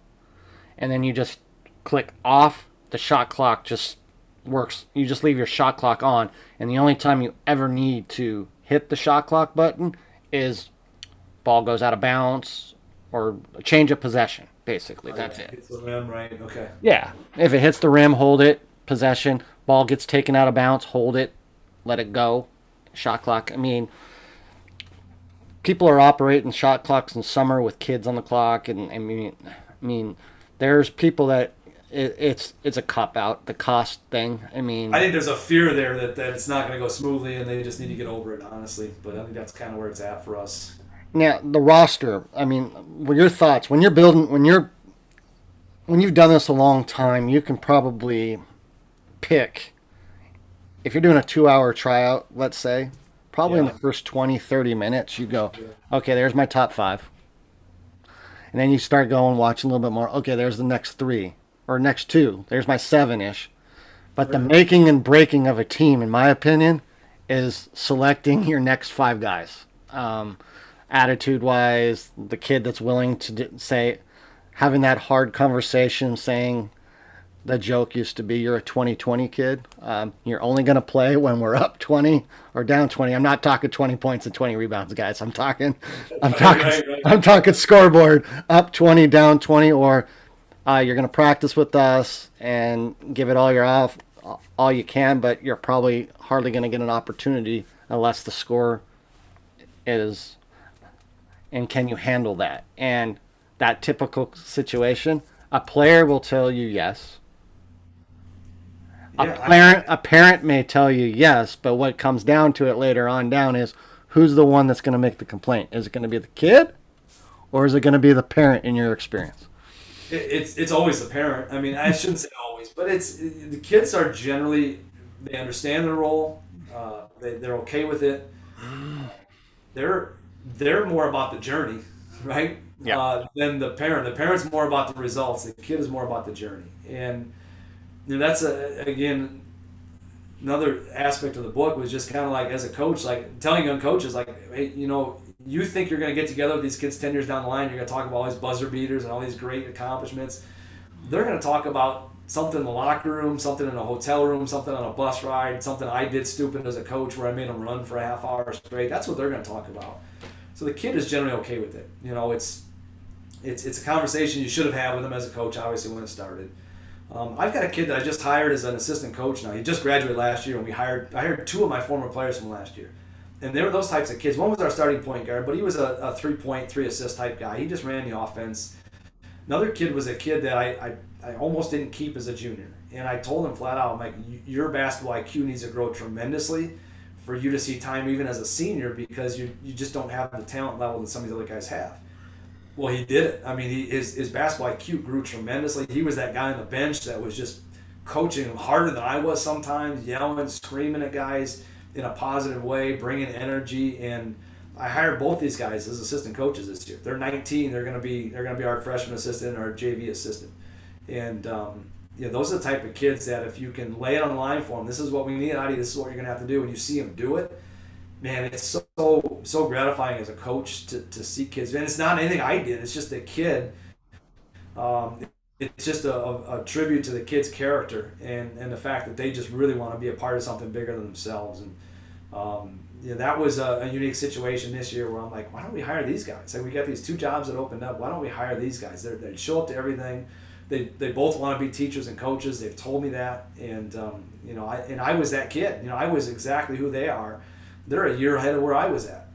and then you just click off, the shot clock just works. You just leave your shot clock on, and the only time you ever need to hit the shot clock button is ball goes out of bounds or a change of possession. Basically, oh, that's it. It's the rim, right? Okay. Yeah. If it hits the rim, hold it. Possession. Ball gets taken out of bounds, hold it. Let it go. Shot clock. I mean, people are operating shot clocks in summer with kids on the clock, and I mean, I mean, there's people that it, it's it's a cop out. The cost thing. I mean, I think there's a fear there that, that it's not going to go smoothly and they just need to get over it, honestly. But I think that's kind of where it's at for us. Now the roster. I mean, what your thoughts when you're building when you're when you've done this a long time? You can probably pick if you're doing a two-hour tryout. Let's say probably in the first 20, 30 minutes, you go, okay, there's my top five, and then you start going watching a little bit more. Okay, there's the next three or next two. There's my seven-ish. But the making and breaking of a team, in my opinion, is selecting your next five guys. Um, attitude wise, the kid that's willing to d- say, having that hard conversation, saying, the joke used to be you're a 2020 kid. Um, you're only going to play when we're up 20 or down 20. I'm not talking 20 points and 20 rebounds, guys. I'm talking, I'm talking, right, right. I'm talking scoreboard up 20, down 20, or uh, you're going to practice with us and give it all your off, all you can, but you're probably hardly going to get an opportunity unless the score is and can you handle that? And that typical situation, a player will tell you yes. A Yeah, I- parent, a parent may tell you yes, but what comes down to it later on down is who's the one that's going to make the complaint? Is it going to be the kid, or is it going to be the parent in your experience? It, it's it's always the parent. I mean, I shouldn't say always, but it's the kids are generally they understand their role. Uh, they they're okay with it. They're they're more about the journey, right? Yeah. Uh, than the parent. The parent's more about the results. The kid is more about the journey, and you know, that's a, again another aspect of the book was just kind of like as a coach, like telling young coaches, like, hey, you know, you think you're going to get together with these kids ten years down the line, you're going to talk about all these buzzer beaters and all these great accomplishments. They're going to talk about something in the locker room, something in a hotel room, something on a bus ride, something I did stupid as a coach where I made them run for a half hour straight. That's what they're going to talk about. So the kid is generally okay with it. You know, it's it's it's a conversation you should have had with him as a coach, obviously when it started. Um, I've got a kid that I just hired as an assistant coach now. He just graduated last year, and we hired I hired two of my former players from last year, and they were those types of kids. One was our starting point guard, but he was a, a three point, three assist type guy. He just ran the offense. Another kid was a kid that I, I, I almost didn't keep as a junior, and I told him flat out, I'm like, your basketball IQ needs to grow tremendously for you to see time even as a senior because you you just don't have the talent level that some of these other guys have. Well, he did it. I mean, he, his, his basketball IQ grew tremendously. He was that guy on the bench that was just coaching harder than I was sometimes, yelling, screaming at guys in a positive way, bringing energy. And I hired both these guys as assistant coaches this year. They're 19. They're gonna be they're gonna be our freshman assistant or our JV assistant. And um, those are the type of kids that if you can lay it on the line for them, this is what we need you. This is what you're gonna have to do. And you see them do it man, it's so so gratifying as a coach to, to see kids. And it's not anything I did. It's just a kid. Um, it's just a, a, a tribute to the kid's character and, and the fact that they just really want to be a part of something bigger than themselves. And um, yeah, that was a, a unique situation this year where I'm like, why don't we hire these guys? Like we got these two jobs that opened up. Why don't we hire these guys? They're, they show up to everything. They, they both want to be teachers and coaches. They've told me that, and um, you know, I and I was that kid. You know, I was exactly who they are. They're a year ahead of where I was at.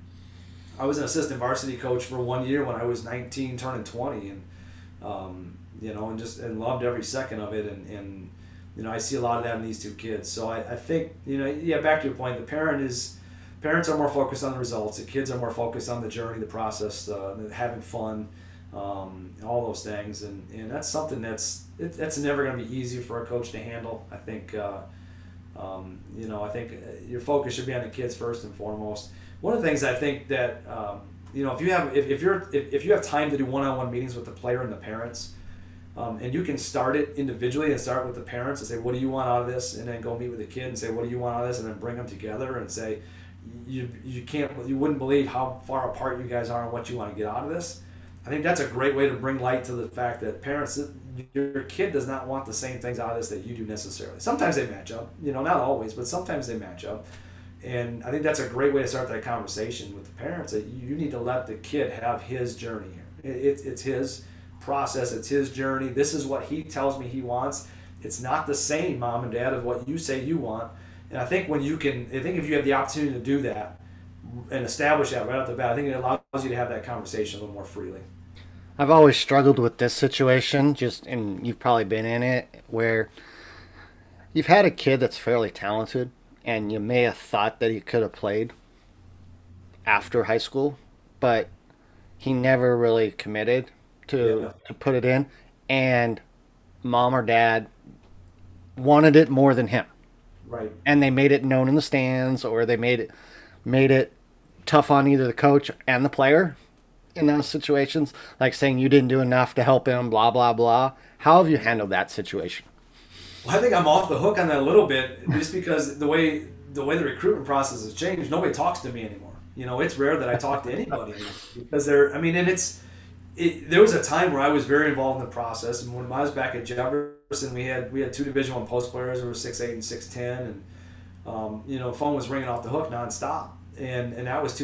I was an assistant varsity coach for one year when I was 19, turning 20, and um, you know, and just and loved every second of it. And, and you know, I see a lot of that in these two kids. So I, I think you know, yeah, back to your point, the parent is parents are more focused on the results. The kids are more focused on the journey, the process, uh, having fun, um, all those things, and, and that's something that's it, that's never going to be easy for a coach to handle. I think. Uh, um, you know, I think uh, your focus should be on the kids first and foremost. One of the things I think that um, you know, if you have if, if you're if, if you have time to do one-on-one meetings with the player and the parents, um, and you can start it individually and start with the parents and say, what do you want out of this, and then go meet with the kid and say, what do you want out of this, and then bring them together and say, you you can't you wouldn't believe how far apart you guys are and what you want to get out of this. I think that's a great way to bring light to the fact that parents, your kid does not want the same things out of this that you do necessarily. Sometimes they match up, you know, not always, but sometimes they match up. And I think that's a great way to start that conversation with the parents that you need to let the kid have his journey here. It, it's his process, it's his journey. This is what he tells me he wants. It's not the same, mom and dad, of what you say you want. And I think when you can, I think if you have the opportunity to do that and establish that right off the bat, I think it allows you to have that conversation a little more freely. I've always struggled with this situation, just and you've probably been in it, where you've had a kid that's fairly talented, and you may have thought that he could have played after high school, but he never really committed to yeah. to put it in, and mom or dad wanted it more than him. Right. And they made it known in the stands, or they made it made it tough on either the coach and the player in those situations, like saying you didn't do enough to help him, blah blah blah. How have you handled that situation? Well, I think I'm off the hook on that a little bit, just because the way the way the recruitment process has changed, nobody talks to me anymore. You know, it's rare that I talk to anybody because they're. I mean, and it's. It, there was a time where I was very involved in the process, and when I was back at Jefferson, we had we had two Division One post players who were six eight and six ten, and um, you know, phone was ringing off the hook nonstop, and and that was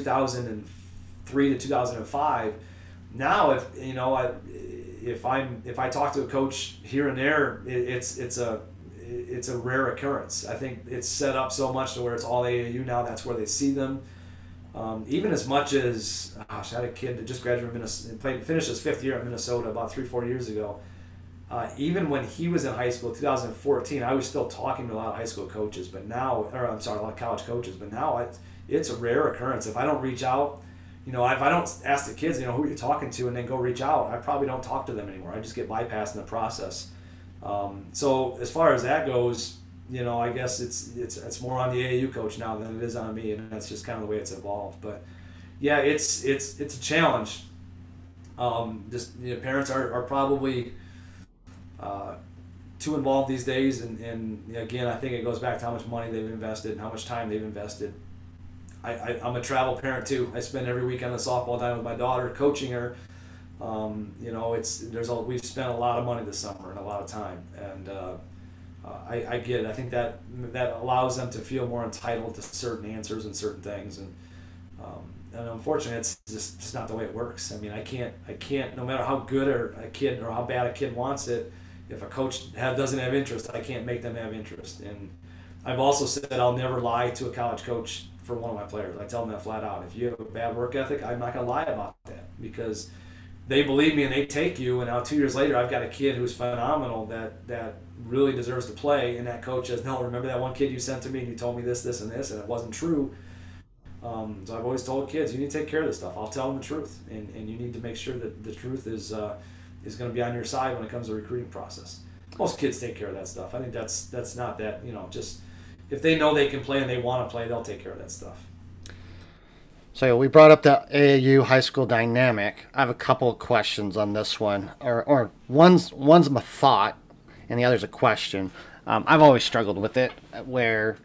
2003 to 2005. Now, if you know, I, if I'm if I talk to a coach here and there, it, it's it's a it's a rare occurrence. I think it's set up so much to where it's all AAU now. That's where they see them. Um, even as much as gosh, I had a kid that just graduated from Minnesota, played, finished his fifth year at Minnesota about three, four years ago. Uh, even when he was in high school, 2014, I was still talking to a lot of high school coaches, but now, or I'm sorry, a lot of college coaches, but now it's, it's a rare occurrence. If I don't reach out, you know, if I don't ask the kids, you know, who you're talking to, and then go reach out, I probably don't talk to them anymore. I just get bypassed in the process. Um, so as far as that goes, you know, I guess it's it's it's more on the AAU coach now than it is on me, and that's just kind of the way it's evolved. But yeah, it's it's it's a challenge. Um, just you know, parents are, are probably uh, too involved these days, and, and again, I think it goes back to how much money they've invested and how much time they've invested. I, I, I'm a travel parent too. I spend every weekend on the softball diamond with my daughter, coaching her um, you know, it's there's a, we've spent a lot of money this summer and a lot of time, and uh, uh, I, I get it. I think that that allows them to feel more entitled to certain answers and certain things, and um, and unfortunately, it's just it's not the way it works. I mean, I can't I can't no matter how good or a kid or how bad a kid wants it, if a coach have, doesn't have interest, I can't make them have interest. And I've also said I'll never lie to a college coach for one of my players. I tell them that flat out. If you have a bad work ethic, I'm not going to lie about that because they believe me and they take you. And now two years later, I've got a kid who's phenomenal that that really deserves to play. And that coach says, "No, remember that one kid you sent to me and you told me this, this, and this, and it wasn't true." Um, so I've always told kids, you need to take care of this stuff. I'll tell them the truth, and, and you need to make sure that the truth is uh, is going to be on your side when it comes to the recruiting process. Most kids take care of that stuff. I think that's that's not that you know just if they know they can play and they want to play, they'll take care of that stuff. So we brought up the AAU high school dynamic. I have a couple of questions on this one, or, or one's one's a thought, and the other's a question. Um, I've always struggled with it, where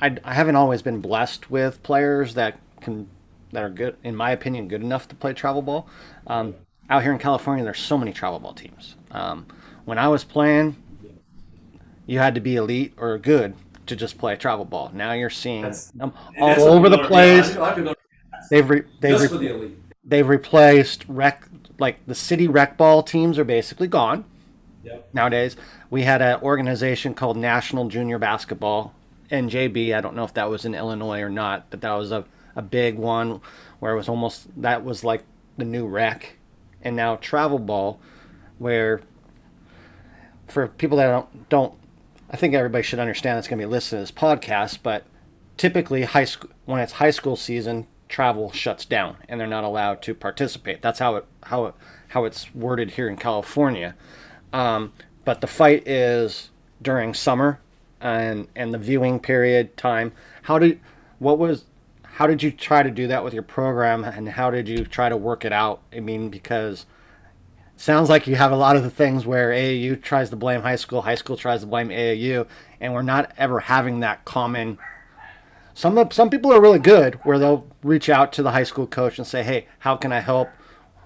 I, I haven't always been blessed with players that can that are good, in my opinion, good enough to play travel ball. Um, out here in California, there's so many travel ball teams. Um, when I was playing, you had to be elite or good to just play travel ball. Now you're seeing that's, them all over the place. Yeah, they've re, they've re, the they've replaced rec like the city rec ball teams are basically gone. yep. nowadays. We had an organization called National Junior Basketball, NJB. I don't know if that was in Illinois or not, but that was a, a big one where it was almost that was like the new rec. And now travel ball, where for people that don't don't I think everybody should understand that's going to be listening to this podcast, but typically high school when it's high school season, travel shuts down and they're not allowed to participate. That's how it how it how it's worded here in California. Um, but the fight is during summer and and the viewing period time. How did what was how did you try to do that with your program and how did you try to work it out? I mean, because sounds like you have a lot of the things where AAU tries to blame high school, high school tries to blame AAU, and we're not ever having that common. Some some people are really good where they'll reach out to the high school coach and say, "Hey, how can I help?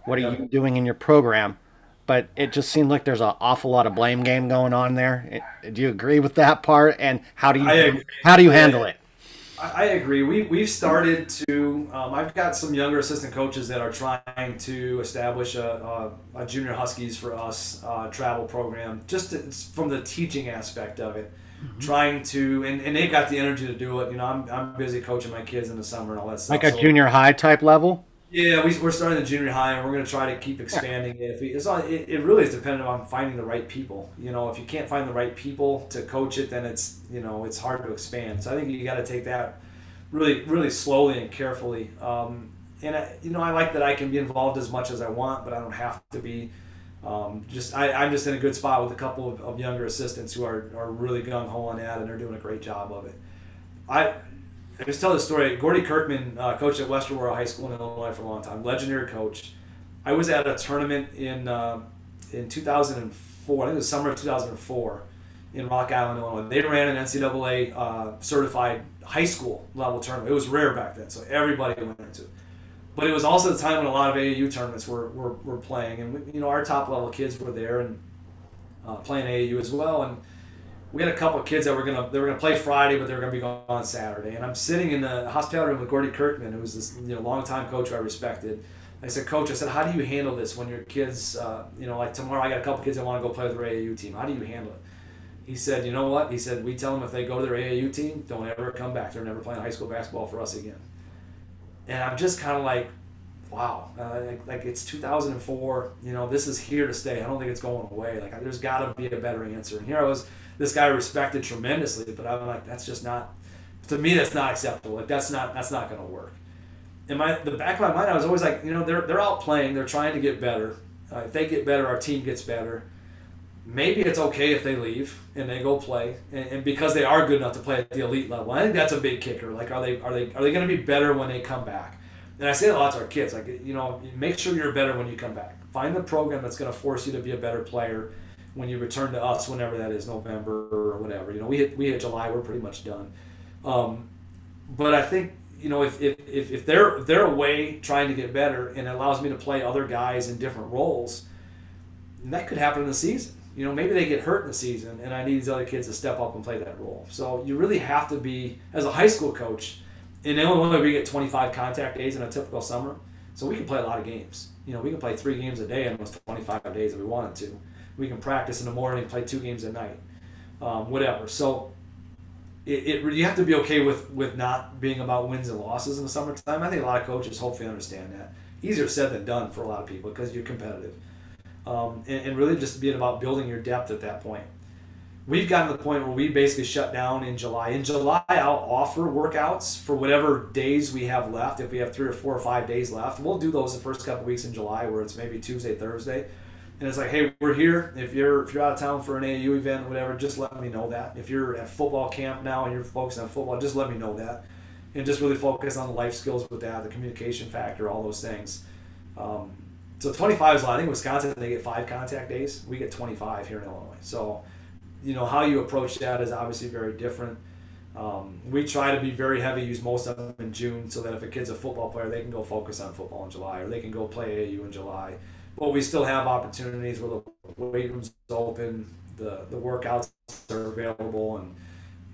What are you doing in your program?" But it just seems like there's an awful lot of blame game going on there. Do you agree with that part? And how do you how do you handle it? I agree. We we've started to. Um, I've got some younger assistant coaches that are trying to establish a, a, a junior Huskies for us uh, travel program, just to, from the teaching aspect of it. Mm-hmm. Trying to, and, and they've got the energy to do it. You know, I'm, I'm busy coaching my kids in the summer and all that stuff. Like a so, junior high type level. Yeah, we, we're starting the junior high, and we're going to try to keep expanding it. If we, it's all, it, it really is dependent on finding the right people. You know, if you can't find the right people to coach it, then it's you know it's hard to expand. So I think you got to take that really really slowly and carefully. Um, and I, you know, I like that I can be involved as much as I want, but I don't have to be. Um, just I, I'm just in a good spot with a couple of, of younger assistants who are, are really gung ho on that, and they're doing a great job of it. I I just tell the story. Gordy Kirkman uh, coached at Western Royal High School in Illinois for a long time. Legendary coach. I was at a tournament in uh, in 2004. I think it was summer of 2004 in Rock Island, Illinois. They ran an NCAA uh, certified high school level tournament. It was rare back then, so everybody went into it. But it was also the time when a lot of AAU tournaments were, were, were playing, and you know our top level kids were there and uh, playing AAU as well. And we had a couple kids that were gonna they were gonna play Friday, but they were gonna be gone on Saturday. And I'm sitting in the hospital room with Gordy Kirkman, who was this you know longtime coach I respected. I said, Coach, I said, how do you handle this when your kids, uh, you know, like tomorrow I got a couple kids that want to go play with their AAU team. How do you handle it? He said, you know what? He said, we tell them if they go to their AAU team, don't ever come back. They're never playing high school basketball for us again. And I'm just kind of like, wow, uh, like, like, it's 2004. You know, this is here to stay. I don't think it's going away. Like there's got to be a better answer. And here I was this guy respected tremendously, but I'm like, that's just not to me. That's not acceptable. Like that's not that's not going to work. In my the back of my mind, I was always like, you know, they're they're out playing. They're trying to get better. Uh, if they get better, our team gets better. Maybe it's okay if they leave and they go play, and, and because they are good enough to play at the elite level. I think that's a big kicker. Like, are they are they are they going to be better when they come back? And I say a lot to our kids. Like, you know, make sure you're better when you come back. Find the program that's going to force you to be a better player when you return to us, whenever that is, November or whatever. You know, we hit we hit July, we're pretty much done. Um, but I think you know if, if, if, if they're they're away trying to get better and it allows me to play other guys in different roles, that could happen in the season. You know, maybe they get hurt in the season, and I need these other kids to step up and play that role. So you really have to be as a high school coach. In Illinois, we get 25 contact days in a typical summer, so we can play a lot of games. You know, we can play three games a day in those 25 days if we wanted to we can practice in the morning, play two games at night, um, whatever. So it, it you have to be okay with with not being about wins and losses in the summertime. I think a lot of coaches hopefully understand that. Easier said than done for a lot of people because you're competitive, um, and, and really just being about building your depth at that point. We've gotten to the point where we basically shut down in July. In July, I'll offer workouts for whatever days we have left. If we have three or four or five days left, we'll do those the first couple weeks in July, where it's maybe Tuesday, Thursday and it's like, hey, we're here. If you're if you're out of town for an AAU event, or whatever, just let me know that. If you're at football camp now and you're focused on football, just let me know that, and just really focus on the life skills with that, the communication factor, all those things. Um, so 25 is a lot. I think Wisconsin they get five contact days. We get 25 here in Illinois. So, you know how you approach that is obviously very different. Um, we try to be very heavy, use most of them in June, so that if a kid's a football player, they can go focus on football in July, or they can go play AAU in July but we still have opportunities where the weight room's open, the the workouts are available, and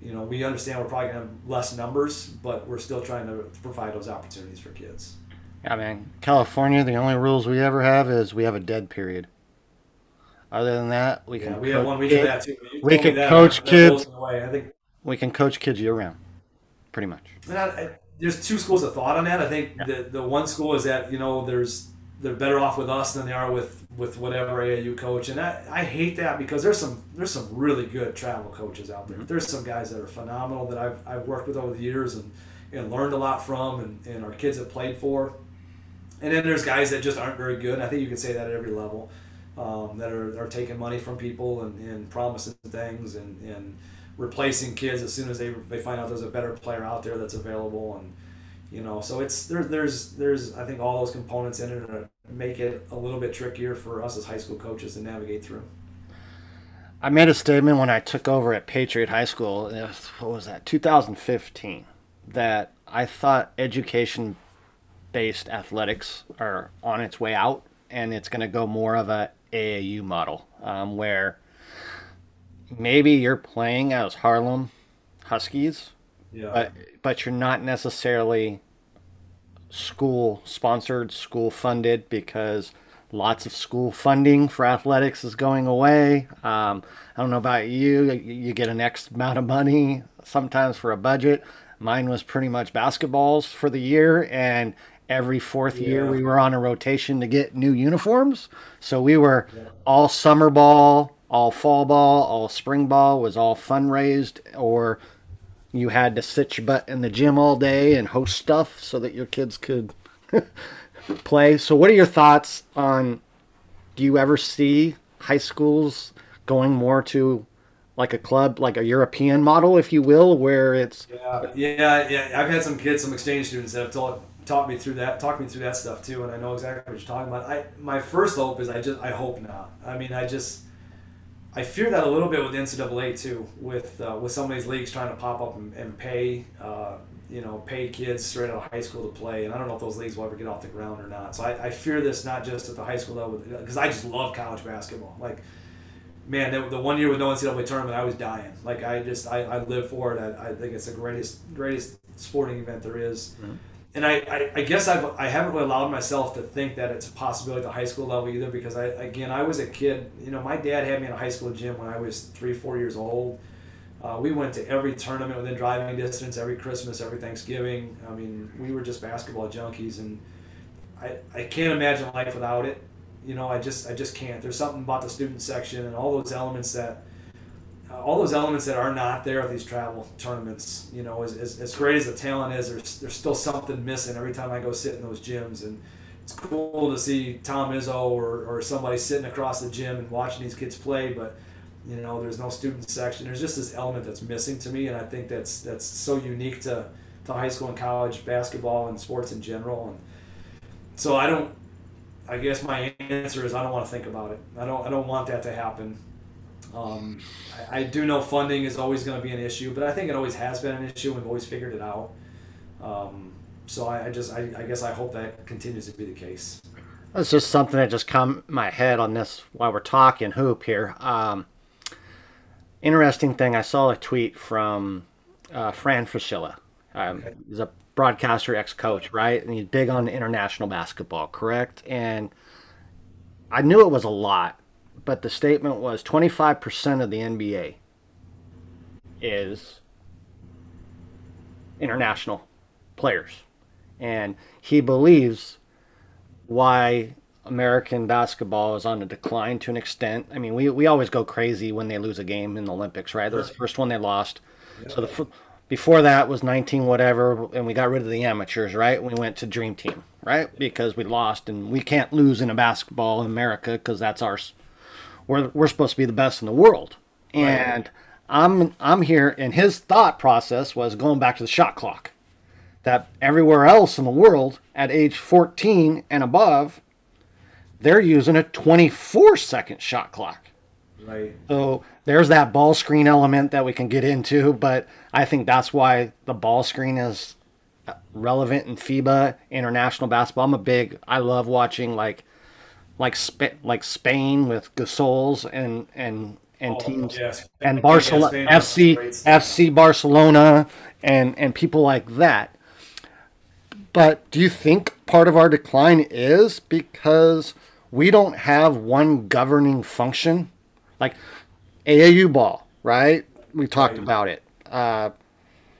you know we understand we're probably gonna have less numbers, but we're still trying to provide those opportunities for kids. Yeah, man. California, the only rules we ever have is we have a dead period. Other than that, we Yeah, can we have coach one week kid- of that too. You we can that, coach that kids. I think we can coach kids year round, pretty much. I, I, there's two schools of thought on that. I think the the one school is that you know there's they're better off with us than they are with with whatever AAU coach, and I, I hate that because there's some there's some really good travel coaches out there. There's some guys that are phenomenal that I've, I've worked with over the years and, and learned a lot from, and, and our kids have played for. And then there's guys that just aren't very good. And I think you can say that at every level. Um, that are, are taking money from people and, and promising things and, and replacing kids as soon as they, they find out there's a better player out there that's available and you know so it's there, there's there's I think all those components in it that make it a little bit trickier for us as high school coaches to navigate through. I made a statement when I took over at Patriot High School. uh, What was that? 2015. That I thought education based athletics are on its way out, and it's going to go more of a AAU model um, where maybe you're playing as Harlem Huskies, Yeah. but but you're not necessarily school sponsored, school funded because lots of school funding for athletics is going away. Um, I don't know about you, you you get an X amount of money sometimes for a budget. Mine was pretty much basketballs for the year, and every fourth year we were on a rotation to get new uniforms. So we were all summer ball, all fall ball, all spring ball was all fundraised or you had to sit your butt in the gym all day and host stuff so that your kids could play. So, what are your thoughts on? Do you ever see high schools going more to like a club, like a European model, if you will, where it's Yeah, yeah, yeah. I've had some kids, some exchange students that have taught taught me through that, talked me through that stuff too, and I know exactly what you're talking about. I my first hope is I just I hope not. I mean, I just I fear that a little bit with NCAA too, with uh, with some of these leagues trying to pop up and, and pay, uh, you know, pay kids straight out of high school to play, and I don't know if those leagues will ever get off the ground or not. So I, I fear this not just at the high school level, because I just love college basketball. Like man, the, the one year with no NCAA tournament, I was dying. Like I just, I, I live for it. I, I think it's the greatest, greatest sporting event there is. And I, I, I guess I've, I haven't really allowed myself to think that it's a possibility at the high school level either because I, again, I was a kid. You know, my dad had me in a high school gym when I was three, four years old. Uh, we went to every tournament within driving distance, every Christmas, every Thanksgiving. I mean, we were just basketball junkies, and I, I can't imagine life without it you know i just i just can't there's something about the student section and all those elements that uh, all those elements that are not there at these travel tournaments you know as, as, as great as the talent is there's, there's still something missing every time i go sit in those gyms and it's cool to see tom izzo or, or somebody sitting across the gym and watching these kids play but you know there's no student section there's just this element that's missing to me and i think that's that's so unique to, to high school and college basketball and sports in general and so i don't I guess my answer is I don't want to think about it. I don't. I don't want that to happen. Um, I, I do know funding is always going to be an issue, but I think it always has been an issue. and We've always figured it out. Um, so I, I just, I, I guess I hope that continues to be the case. That's just something that just come my head on this while we're talking hoop here. Um, interesting thing, I saw a tweet from uh, Fran Fraschilla. Um, Okay. He's a broadcaster, ex-coach, right? And he's big on international basketball, correct? And I knew it was a lot, but the statement was 25% of the NBA is international players. And he believes why American basketball is on a decline to an extent. I mean, we, we always go crazy when they lose a game in the Olympics, right? That was the first one they lost. So the before that was 19 whatever, and we got rid of the amateurs, right? We went to Dream Team, right? Because we lost, and we can't lose in a basketball in America because that's our. We're we're supposed to be the best in the world, and I'm I'm here, and his thought process was going back to the shot clock that everywhere else in the world at age 14 and above, they're using a 24 second shot clock. Right. So there's that ball screen element that we can get into, but I think that's why the ball screen is relevant in FIBA international basketball. I'm a big I love watching like like Sp- like Spain with Gasol's and and and Oh, teams yes. and Barcelona FC. FC Barcelona and and people like that. But do you think part of our decline is because we don't have one governing function like AAU ball, right? We talked Right. about it. Uh,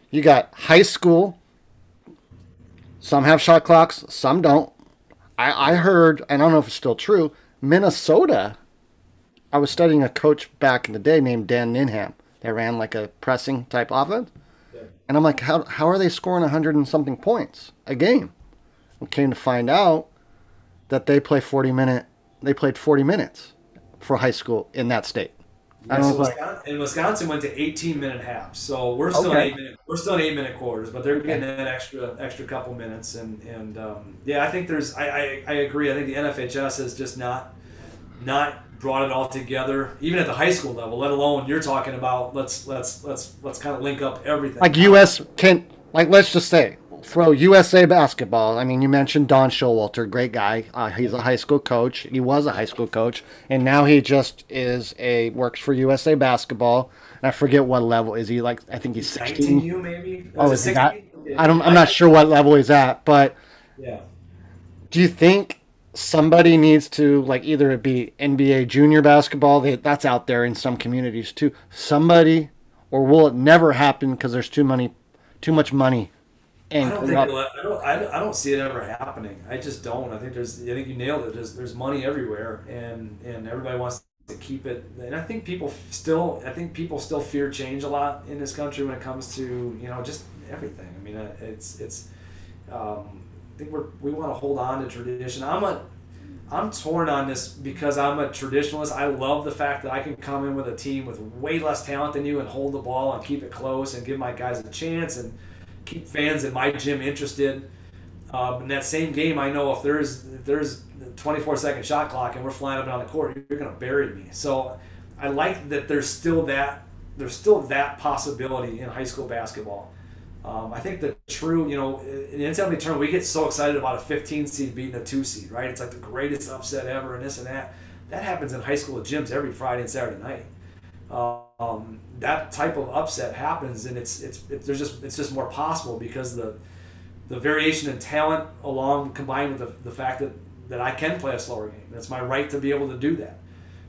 you got high school. Some have shot clocks, some don't. I, I heard, and I don't know if it's still true, Minnesota. I was studying a coach back in the day named Dan Ninham. They ran like a pressing type offense. Yeah. And I'm like, how, how are they scoring 100 and something points a game? And came to find out that they play 40 minute, they played 40 minutes for high school in that state. I Yeah, so like- Wisconsin, and Wisconsin went to 18 minute halves, so we're still Okay. in eight minute. We're still in eight minute quarters, but they're getting that extra extra couple minutes, and and um, yeah, I think there's. I, I I agree. I think the NFHS has just not not brought it all together, even at the high school level. Let alone you're talking about. Let's let's let's let's kind of link up everything. like US can like let's just say throw USA basketball. I mean, you mentioned Don Showalter, great guy. Uh, he's a high school coach. He was a high school coach, and now he just is a works for USA basketball. And I forget what level is he like. I think he's 16. 19U maybe. Oh, is he that? I don't. I'm not sure what level he's at, but Yeah. do you think somebody needs to like either it be NBA junior basketball that that's out there in some communities too somebody or will it never happen because there's too many too much money I don't think I don't, I I don't see it ever happening. I just don't. I think there's I think you nailed it. There's there's money everywhere, and and everybody wants to keep it. And I think people still I think people still fear change a lot in this country when it comes to you know just everything. I mean uh, it's it's um, I think we're we want to hold on to tradition. I'm a I'm torn on this because I'm a traditionalist. I love the fact that I can come in with a team with way less talent than you and hold the ball and keep it close and give my guys a chance and keep fans in my gym interested. Um, in that same game, I know if there's if there's 24 second shot clock and we're flying up and down the court, you're going to bury me. So I like that there's still that there's still that possibility in high school basketball. Um, I think the true, you know, in the NCAA tournament, we get so excited about a 15 seed beating a two seed, right? It's like the greatest upset ever, and this and that. That happens in high school gyms every Friday and Saturday night. Um, that type of upset happens, and it's, it's it's there's just it's just more possible because the the variation in talent, along combined with the, the fact that that I can play a slower game. That's my right to be able to do that.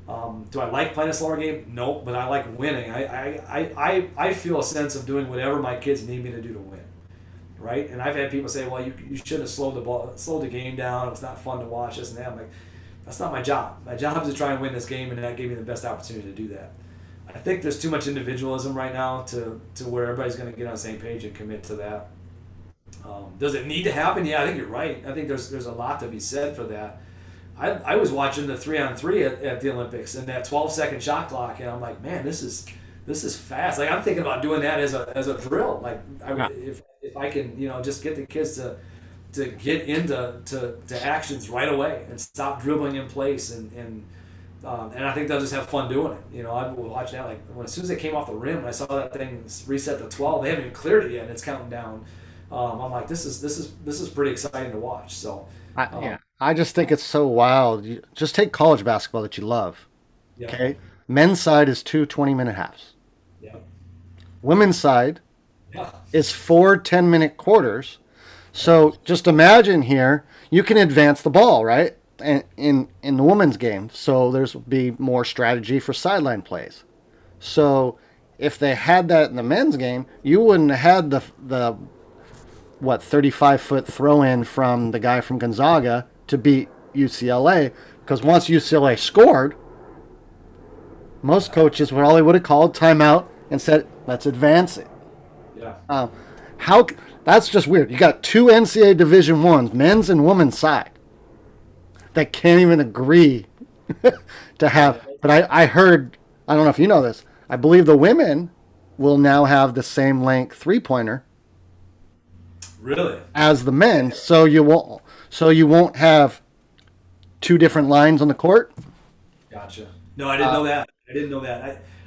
Um, do I like playing a slower game? No, but I like winning. I, I, I, I, I feel a sense of doing whatever my kids need me to do to win. Right? And I've had people say, well, you, you should have slowed the ball, slowed the game down. It's not fun to watch this and that. I'm like, that's not my job. My job is to try and win this game, and that gave me the best opportunity to do that. I think there's too much individualism right now to, to where everybody's going to get on the same page and commit to that. Um, does it need to happen? Yeah, I think you're right. I think there's there's a lot to be said for that. I, I was watching the three on three at, at the Olympics and that 12 second shot clock, and I'm like, man, this is this is fast. Like I'm thinking about doing that as a, as a drill. Like I, would if if I can, you know, just get the kids to to get into to, to actions right away and stop dribbling in place and and um, and I think they'll just have fun doing it. You know, I was watching that like when as soon as they came off the rim, I saw that thing reset to 12. They haven't even cleared it yet, and it's counting down. Um, I'm like, this is this is this is pretty exciting to watch. So I, Um, yeah, I just think it's so wild. You, just take college basketball that you love. yeah, Okay, men's side is two 20 minute halves. yeah, Women's side yeah. is four 10 minute quarters. So just imagine here, you can advance the ball, right? And in in the women's game, so there's be more strategy for sideline plays. So if they had that in the men's game, you wouldn't have had the the what 35 foot throw in from the guy from Gonzaga to beat UCLA because once UCLA scored, most coaches would all they would have called timeout and said, "Let's advance it." yeah. Um, how that's just weird. You got two NCAA Division Ones, men's and women's side, that can't even agree to have. But I, I heard, I don't know if you know this. I believe the women will now have the same length three pointer Really? as the men, so you won't, so you won't have two different lines on the court. Gotcha. No, I didn't Uh, know that. I didn't know that.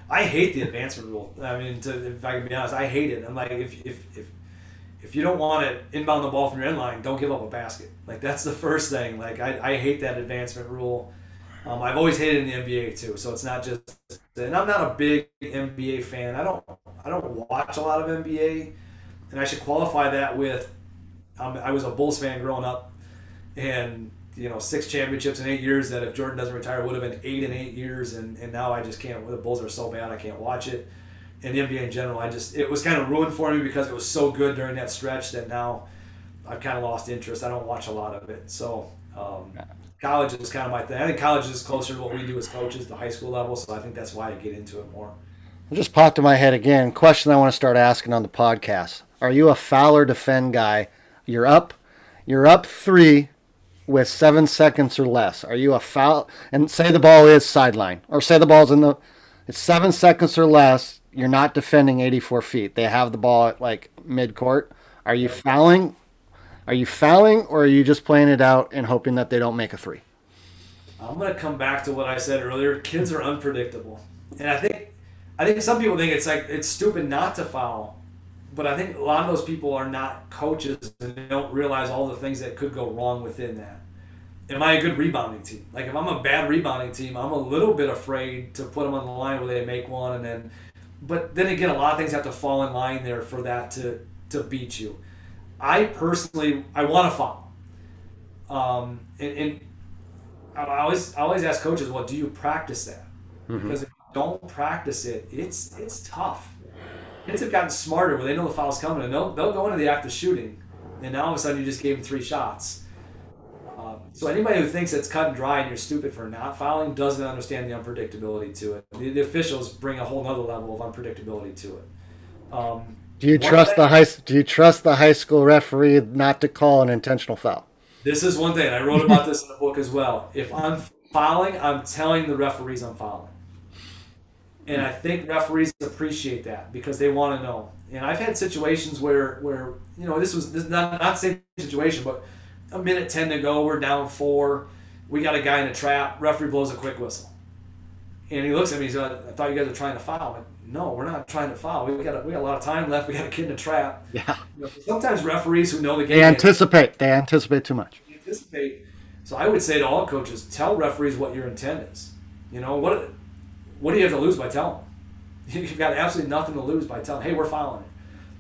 I, I hate the advancement rule. I mean, to, if I can be honest, I hate it. I'm like, if, if, if, if you don't want to inbound the ball from your end line, don't give up a basket. Like that's the first thing. Like I, I hate that advancement rule. Um, I've always hated in the NBA too. So it's not just, and I'm not a big NBA fan. I don't, I don't watch a lot of NBA, and I should qualify that with, um, I was a Bulls fan growing up, and you know six championships in eight years that if Jordan doesn't retire would have been eight in eight years, and, and now I just can't. The Bulls are so bad I can't watch it. And the NBA in general, I just it was kind of ruined for me because it was so good during that stretch that now I've kind of lost interest. I don't watch a lot of it. So um, college is kind of my thing. I think college is closer to what we do as coaches, the high school level. So I think that's why I get into it more. It just popped in my head again. Question I want to start asking on the podcast: Are you a foul or defend guy? You're up, you're up three with seven seconds or less. Are you a foul? And say the ball is sideline, or say the ball's in the. It's seven seconds or less. You're not defending 84 feet. They have the ball at like mid court. Are you fouling? Are you fouling, or are you just playing it out and hoping that they don't make a three? I'm gonna come back to what I said earlier. Kids are unpredictable, and I think I think some people think it's like it's stupid not to foul, but I think a lot of those people are not coaches and they don't realize all the things that could go wrong within that. Am I a good rebounding team? Like if I'm a bad rebounding team, I'm a little bit afraid to put them on the line where they make one, and then, but then again, a lot of things have to fall in line there for that to to beat you. I personally, I want to foul. Um, and, and I always, I always ask coaches, well, do you practice that? Mm-hmm. Because if you don't practice it, it's it's tough. Kids have gotten smarter where they know the foul's coming, and they'll they'll go into the act of shooting, and now all of a sudden you just gave them three shots. So anybody who thinks it's cut and dry and you're stupid for not filing doesn't understand the unpredictability to it. The, the officials bring a whole other level of unpredictability to it. Um, do you trust thing, the high? Do you trust the high school referee not to call an intentional foul? This is one thing I wrote about this in the book as well. If I'm fouling, I'm telling the referees I'm fouling, and I think referees appreciate that because they want to know. And I've had situations where where you know this was this not not the same situation, but a minute ten to go, we're down four, we got a guy in a trap. Referee blows a quick whistle, and he looks at me. He's like, "I thought you guys were trying to foul." no, we're not trying to foul. We got a, we got a lot of time left. We got a kid in a trap. Yeah. You know, sometimes referees who know the game. They anticipate. They anticipate too much. Anticipate. So I would say to all coaches, tell referees what your intent is. You know what? What do you have to lose by telling them? You've got absolutely nothing to lose by telling. Hey, we're fouling it,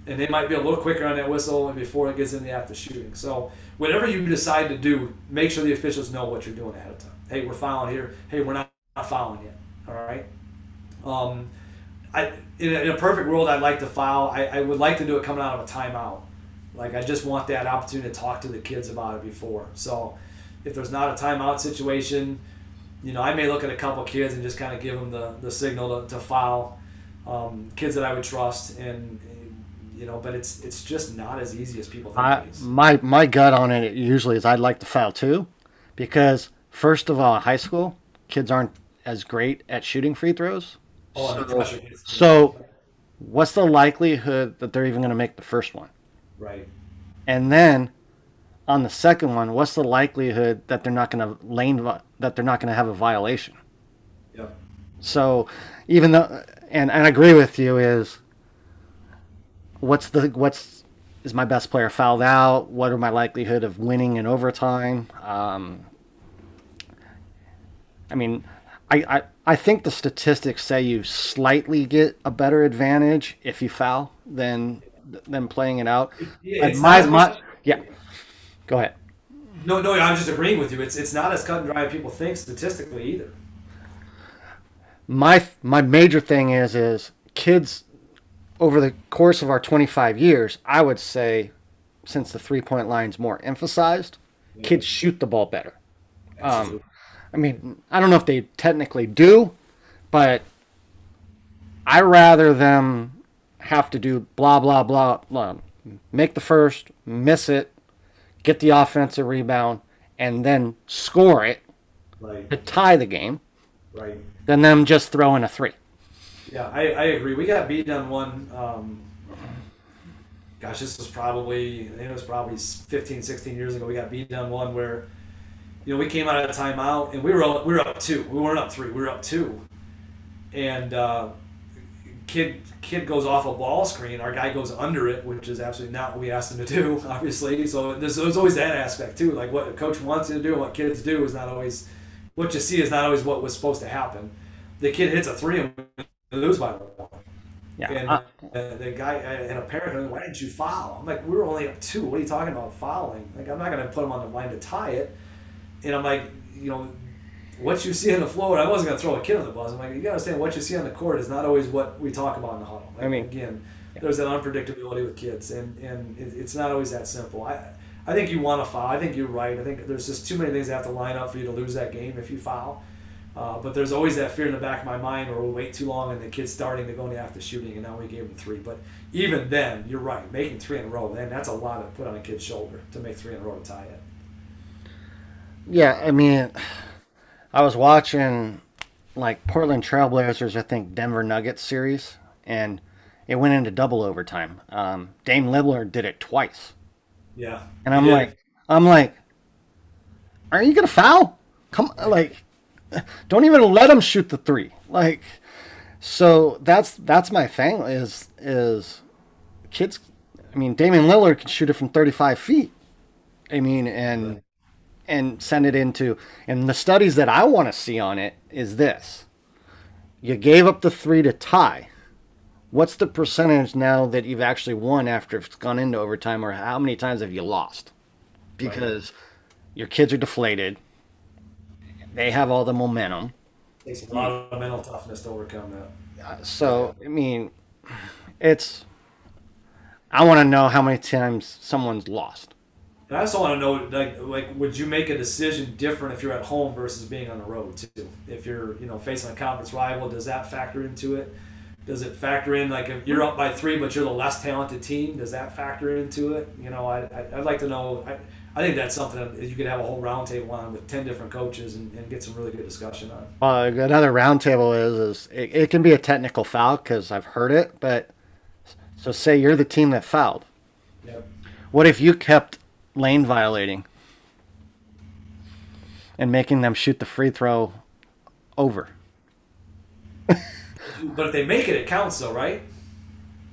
and they might be a little quicker on that whistle before it gets in the act of shooting. So whatever you decide to do, make sure the officials know what you're doing ahead of time. Hey, we're fouling here. Hey, we're not, not fouling yet. All right. Um, I in a, in a, perfect world, I'd like to foul. I, I would like to do it coming out of a timeout. Like I just want that opportunity to talk to the kids about it before. So if there's not a timeout situation, you know, I may look at a couple kids and just kind of give them the, the signal to, to foul. Um, kids that I would trust and you know, but it's it's just not as easy as people think I, My my gut on it usually is I'd like to foul too, because first of all, high school kids aren't as great at shooting free throws. Oh, so, so, what's the likelihood that they're even going to make the first one? Right. And then on the second one, what's the likelihood that they're not going to lane that they're not going to have a violation? Yeah. So, even though, and, and I agree with you, is what's the what's is my best player fouled out? What are my likelihood of winning in overtime? Um, I mean, I, I I think the statistics say you slightly get a better advantage if you foul than than playing it out. Yeah, my, my, yeah. Go ahead. No, no, I'm just agreeing with you. It's it's not as cut and dry as people think statistically either. My my major thing is is kids over the course of our 25 years, I would say, since the three point line's more emphasized, yeah. kids shoot the ball better. Um, I mean, I don't know if they technically do, but I rather them have to do blah blah blah blah, make the first, miss it, get the offensive rebound, and then score it right. to tie the game, right. than them just throwing a three. Yeah, I, I agree. We got beat on one. Um, gosh, this was probably it was probably 15, 16 years ago. We got beat on one where you know, we came out of a timeout and we were we were up two. We weren't up three. We were up two, and uh, kid kid goes off a ball screen. Our guy goes under it, which is absolutely not what we asked him to do, obviously. So there's, there's always that aspect too. Like what a coach wants you to do, and what kids do is not always what you see is not always what was supposed to happen. The kid hits a three and lose by one. Yeah. And uh, the guy and apparently, why didn't you foul? I'm like, we were only up two. What are you talking about fouling? Like, I'm not going to put him on the line to tie it and I'm like, you know, what you see on the floor. I wasn't gonna throw a kid on the bus. I'm like, you gotta understand what you see on the court is not always what we talk about in the huddle. Like, I mean, again, there's that unpredictability with kids, and and it's not always that simple. I I think you want to foul. I think you're right. I think there's just too many things that have to line up for you to lose that game if you foul. Uh, but there's always that fear in the back of my mind, or we'll wait too long and the kid's starting to go into after shooting, and now we gave him three. But even then, you're right. Making three in a row, then that's a lot to put on a kid's shoulder to make three in a row to tie it. Yeah, I mean, I was watching like Portland Trailblazers, I think Denver Nuggets series, and it went into double overtime. Um, Dame Lillard did it twice, Yeah. and I'm like, I'm like, are you gonna foul? Come, like, don't even let him shoot the three. Like, so that's that's my thing is is kids. I mean, Damian Lillard can shoot it from 35 feet. I mean, and and send it into and the studies that I want to see on it is this. You gave up the 3 to tie. What's the percentage now that you've actually won after it's gone into overtime or how many times have you lost? Because your kids are deflated. They have all the momentum. takes a lot of mental toughness to overcome that. Uh, so, I mean, it's I want to know how many times someone's lost. And I also want to know, like, like, would you make a decision different if you're at home versus being on the road too? If you're, you know, facing a conference rival, does that factor into it? Does it factor in, like, if you're up by three, but you're the less talented team, does that factor into it? You know, I, I, I'd like to know. I, I think that's something that you could have a whole roundtable on with ten different coaches and, and get some really good discussion on. Well, another roundtable is is it, it can be a technical foul because I've heard it, but so say you're the team that fouled. Yep. What if you kept lane violating and making them shoot the free throw over? But if they make it, it counts, though, right?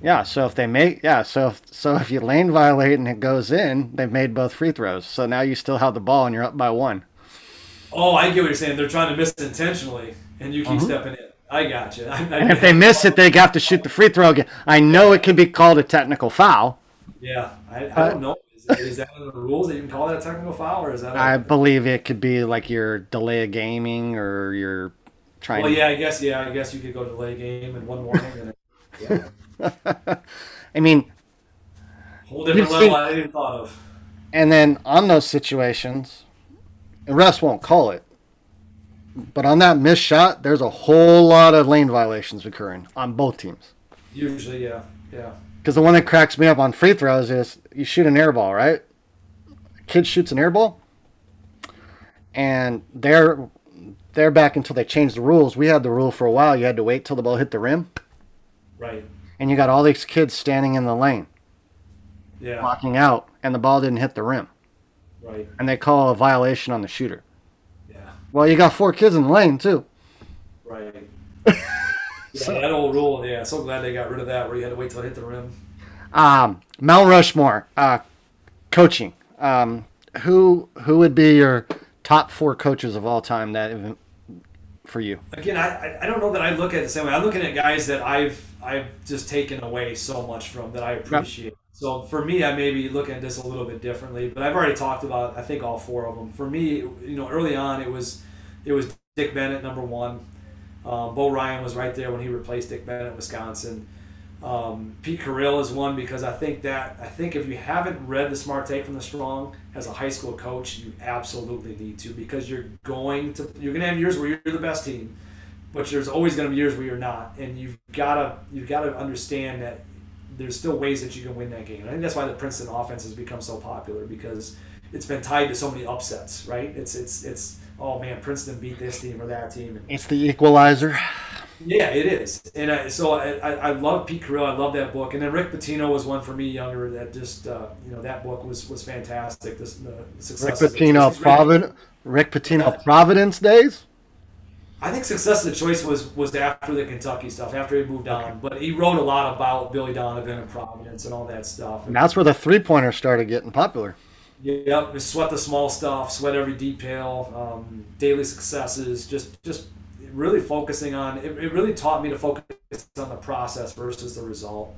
Yeah, so if they make yeah, so if, so if you lane violate and it goes in, they've made both free throws. So now you still have the ball and you're up by one. Oh, I get what you're saying. They're trying to miss it intentionally, and you keep stepping in. I got you. I, I, Mm-hmm. And if they miss it, they have to shoot the free throw again. I know it can be called a technical foul. Yeah, I, I don't know. Is, that- is that in the rules that you can call that a technical foul, or is that? A, I believe it could be like your delay of gaming or you're trying well, yeah, I guess. Yeah, I guess you could go the game in one warning and. Yeah. I mean, Whole different level seen- I didn't thought of. and then on those situations, the refs won't call it. But on that missed shot, there's a whole lot of lane violations occurring on both teams. Usually, yeah, yeah. Because the one that cracks me up on free throws is you shoot an air ball, right? Kid shoots an air ball, and they're they're back until they changed the rules. We had the rule for a while. You had to wait till the ball hit the rim, Right. and you got all these kids standing in the lane, Yeah. blocking out, and the ball didn't hit the rim, Right. and they call a violation on the shooter. Yeah. Well, you got four kids in the lane too. Right. Yeah, So- that old rule. Yeah. So glad they got rid of that, where you had to wait till it hit the rim. Um, Mount Rushmore, uh, coaching. Um, who who would be your top four coaches of all time that for you? Again, I, I- I don't know that I look at it the same way. I'm looking at guys that I've I've just taken away so much from that I appreciate. So for me, I may be looking at this a little bit differently, but I've already talked about I think all four of them. For me, you know, early on it was it was Dick Bennett number one. Um, Bo Ryan was right there when he replaced Dick Bennett at Wisconsin. Um, Pete Carril is one because I think that I think if you haven't read the Smart Take from the Strong as a high school coach, you absolutely need to because you're going to you're going to have years where you're the best team, but there's always going to be years where you're not, and you've got to you've got to understand that there's still ways that you can win that game. And I think that's why the Princeton offense has become so popular because it's been tied to so many upsets, right? It's it's it's oh man, Princeton beat this team or that team, It's the equalizer. yeah, it is, and I, so I, I, love Pete Carril. I love that book, and then Rick Pitino was one for me younger that just uh, you know that book was was fantastic. This the Rick success. of the Pitino, Choice. He's really- Providence. Rick Pitino, Providence days. I think success of the choice was was after the Kentucky stuff, after he moved on. But he wrote a lot about Billy Donovan and Providence and all that stuff. And that's where the three pointer started getting popular. Yep, sweat the small stuff, sweat every detail, um, daily successes, just just really focusing on. It, it really taught me to focus on the process versus the result.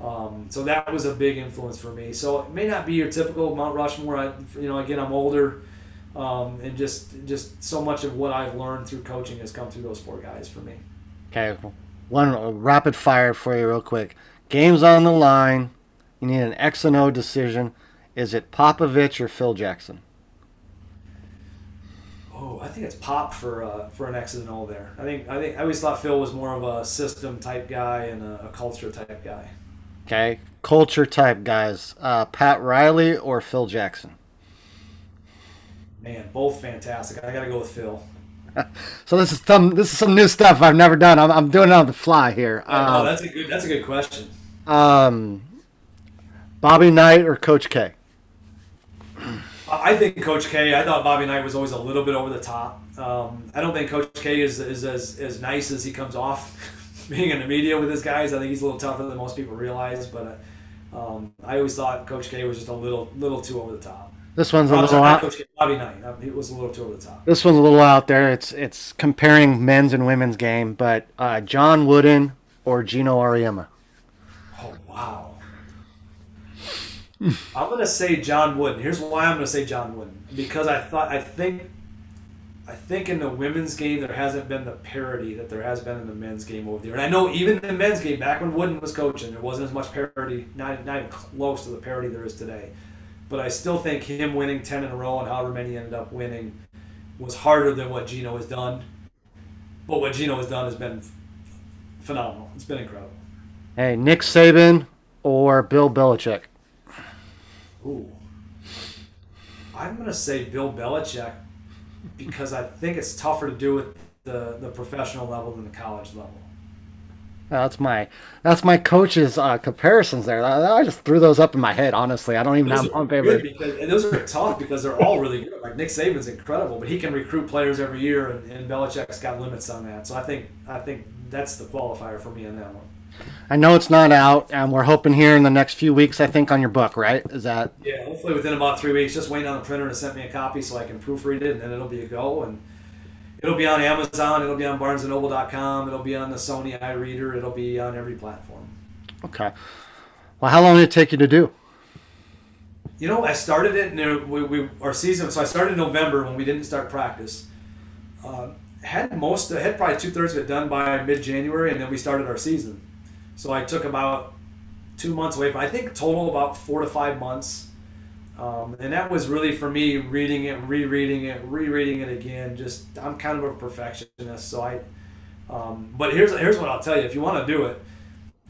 Um, so that was a big influence for me. So it may not be your typical Mount Rushmore. I, you know, again, I'm older. Um, and just just so much of what I've learned through coaching has come through those four guys for me. Okay, one rapid fire for you, real quick. Games on the line. You need an X and O decision. Is it Popovich or Phil Jackson? Oh, I think it's Pop for uh, for an X and O there. I think I think I always thought Phil was more of a system type guy and a, a culture type guy. Okay, culture type guys. Uh, Pat Riley or Phil Jackson? Man, both fantastic. I got to go with Phil. so this is some this is some new stuff I've never done. I'm, I'm doing it on the fly here. Um, oh, that's a good that's a good question. Um, Bobby Knight or Coach K? I think Coach K. I thought Bobby Knight was always a little bit over the top. Um, I don't think Coach K is, is as, as nice as he comes off being in the media with his guys. I think he's a little tougher than most people realize. But um, I always thought Coach K was just a little little too over the top. This one's a little out. Bobby Knight. It was a little too over the top. This one's a little out there. It's it's comparing men's and women's game, but uh, John Wooden or Geno Auriemma. Oh wow. I'm gonna say John Wooden. Here's why I'm gonna say John Wooden because I thought I think I think in the women's game there hasn't been the parity that there has been in the men's game over there. And I know even in the men's game back when Wooden was coaching, there wasn't as much parity, not not even close to the parity there is today. But I still think him winning ten in a row and however many ended up winning was harder than what Geno has done. But what Geno has done has been phenomenal. It's been incredible. Hey, Nick Saban or Bill Belichick? Ooh. I'm going to say Bill Belichick because I think it's tougher to do at the, the professional level than the college level. That's my that's my coach's uh, comparisons there. I, I, just threw those up in my head. Honestly, I don't even those have on paper. Because, and those are tough because they're all really good. Like Nick Saban's incredible, but he can recruit players every year, and, and Belichick's got limits on that. So I think I think that's the qualifier for me in that one. I know it's not out, and we're hoping here in the next few weeks. I think on your book, right? Is that? Yeah, hopefully within about three weeks. Just waiting on the printer to send me a copy so I can proofread it, and then it'll be a go. And it'll be on Amazon. It'll be on BarnesandNoble.com. It'll be on the Sony iReader. It'll be on every platform. Okay. Well, how long did it take you to do? You know, I started it. In, we, we our season. So I started in November when we didn't start practice. Uh, had most, had probably two thirds of it done by mid January, and then we started our season. So I took about two months away from, I think total about four to five months. Um, and that was really for me reading it, rereading it, rereading it again. Just I'm kind of a perfectionist, so I. Um, but here's here's what I'll tell you: if you want to do it,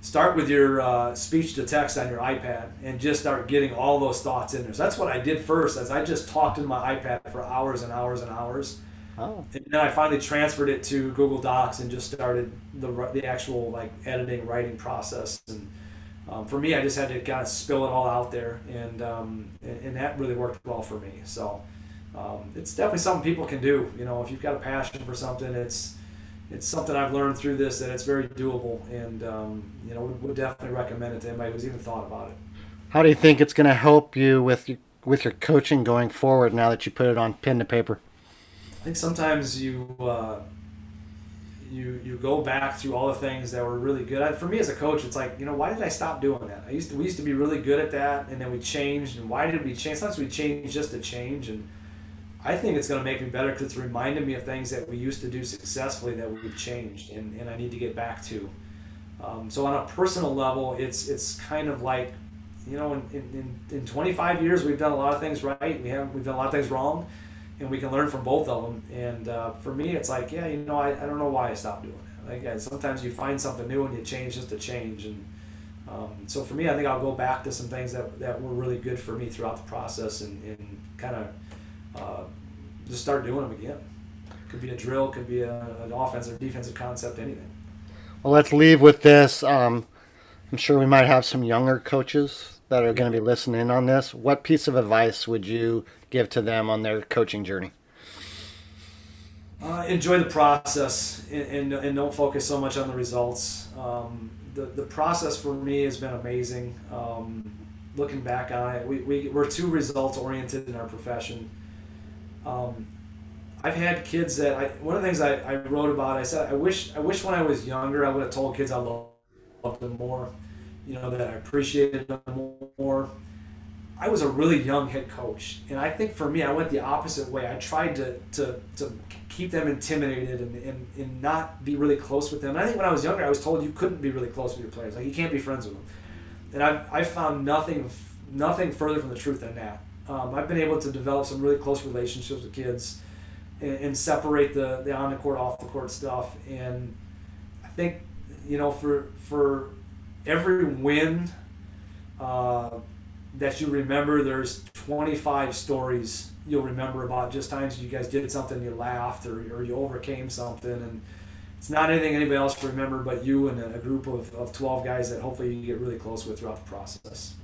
start with your uh, speech to text on your iPad and just start getting all those thoughts in there. So that's what I did first, as I just talked in my iPad for hours and hours and hours. Oh. And then I finally transferred it to Google Docs and just started the the actual like editing, writing process. And um, for me, I just had to kind of spill it all out there, and um, and, and, that really worked well for me. So um, it's definitely something people can do. You know, if you've got a passion for something, it's it's something I've learned through this that it's very doable, and um, you know, would, would definitely recommend it to anybody who's even thought about it. How do you think it's going to help you with with your coaching going forward now that you put it on pen to paper? I think sometimes you uh, you you go back through all the things that were really good. For me as a coach, it's like you know why did I stop doing that? I used to we used to be really good at that, and then we changed. And why did we change? Sometimes we change just to change, and I think it's going to make me better because it's reminded me of things that we used to do successfully that we've changed, and, and I need to get back to. Um, so on a personal level, it's it's kind of like you know in, in, in 25 years we've done a lot of things right. We have we've done a lot of things wrong and we can learn from both of them. And uh, for me, it's like, yeah, you know, I, I don't know why I stopped doing it. Like, yeah, sometimes you find something new and you change just to change. And um, so for me, I think I'll go back to some things that, that were really good for me throughout the process and, and kind of uh, just start doing them again. Could be a drill, could be a, an offensive, defensive concept, anything. Well, let's leave with this. Um, I'm sure we might have some younger coaches that are going to be listening on this. What piece of advice would you give to them on their coaching journey? Uh, enjoy the process and, and, and, don't focus so much on the results. Um, the, the process for me has been amazing. Um, looking back on it, we, we, we're too results oriented in our profession. Um, I've had kids that I, one of the things I, I wrote about, I said, I wish, I wish when I was younger, I would have told kids I loved them more, you know, that I appreciated them more. I was a really young head coach, and I think for me, I went the opposite way. I tried to to, to keep them intimidated and, and, and not be really close with them. And I think when I was younger, I was told you couldn't be really close with your players, like you can't be friends with them. And I I found nothing nothing further from the truth than that. Um, I've been able to develop some really close relationships with kids and, and separate the, the on the court, off the court stuff. And I think, you know, for, for every win uh, that you remember, there's 25 stories you'll remember about just times you guys did something, you laughed, or, or you overcame something. And it's not anything anybody else will remember but you and a group of, of 12 guys that hopefully you get really close with throughout the process.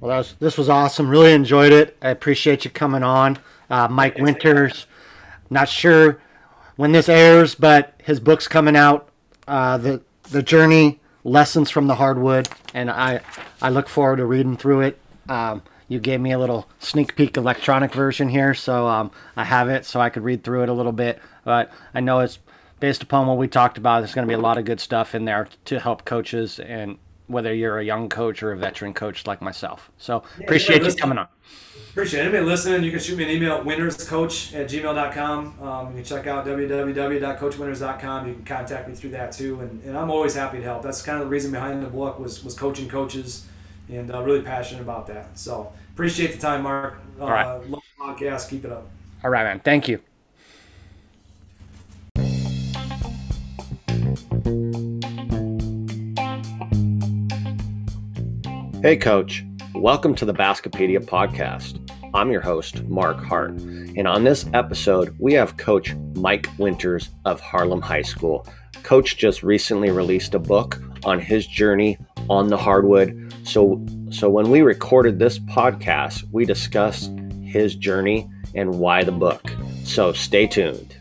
Well, that was, this was awesome. Really enjoyed it. I appreciate you coming on. Uh, Mike Winters, not sure when this airs, but his book's coming out. Uh, the the journey, lessons from the hardwood, and I I look forward to reading through it. Um, you gave me a little sneak peek electronic version here, so um, I have it so I could read through it a little bit. But I know it's based upon what we talked about. There's going to be a lot of good stuff in there to help coaches and whether you're a young coach or a veteran coach like myself. So yeah, appreciate you coming on. Appreciate it. Anybody listening, you can shoot me an email at winterscoach at gmail.com. Um, you can check out www.coachwinters.com. You can contact me through that too. And, and I'm always happy to help. That's kind of the reason behind the book was, was coaching coaches and uh, really passionate about that. So appreciate the time, Marc. Uh, All right. Love podcast. Keep it up. All right, man. Thank you. Hey, Coach. Welcome to the Baskipedia podcast. I'm your host, Marc Hart. And on this episode, we have Coach Mike Winters of Harlem High School. Coach just recently released a book on his journey on the hardwood. So, so when we recorded this podcast, we discussed his journey and why the book. So stay tuned.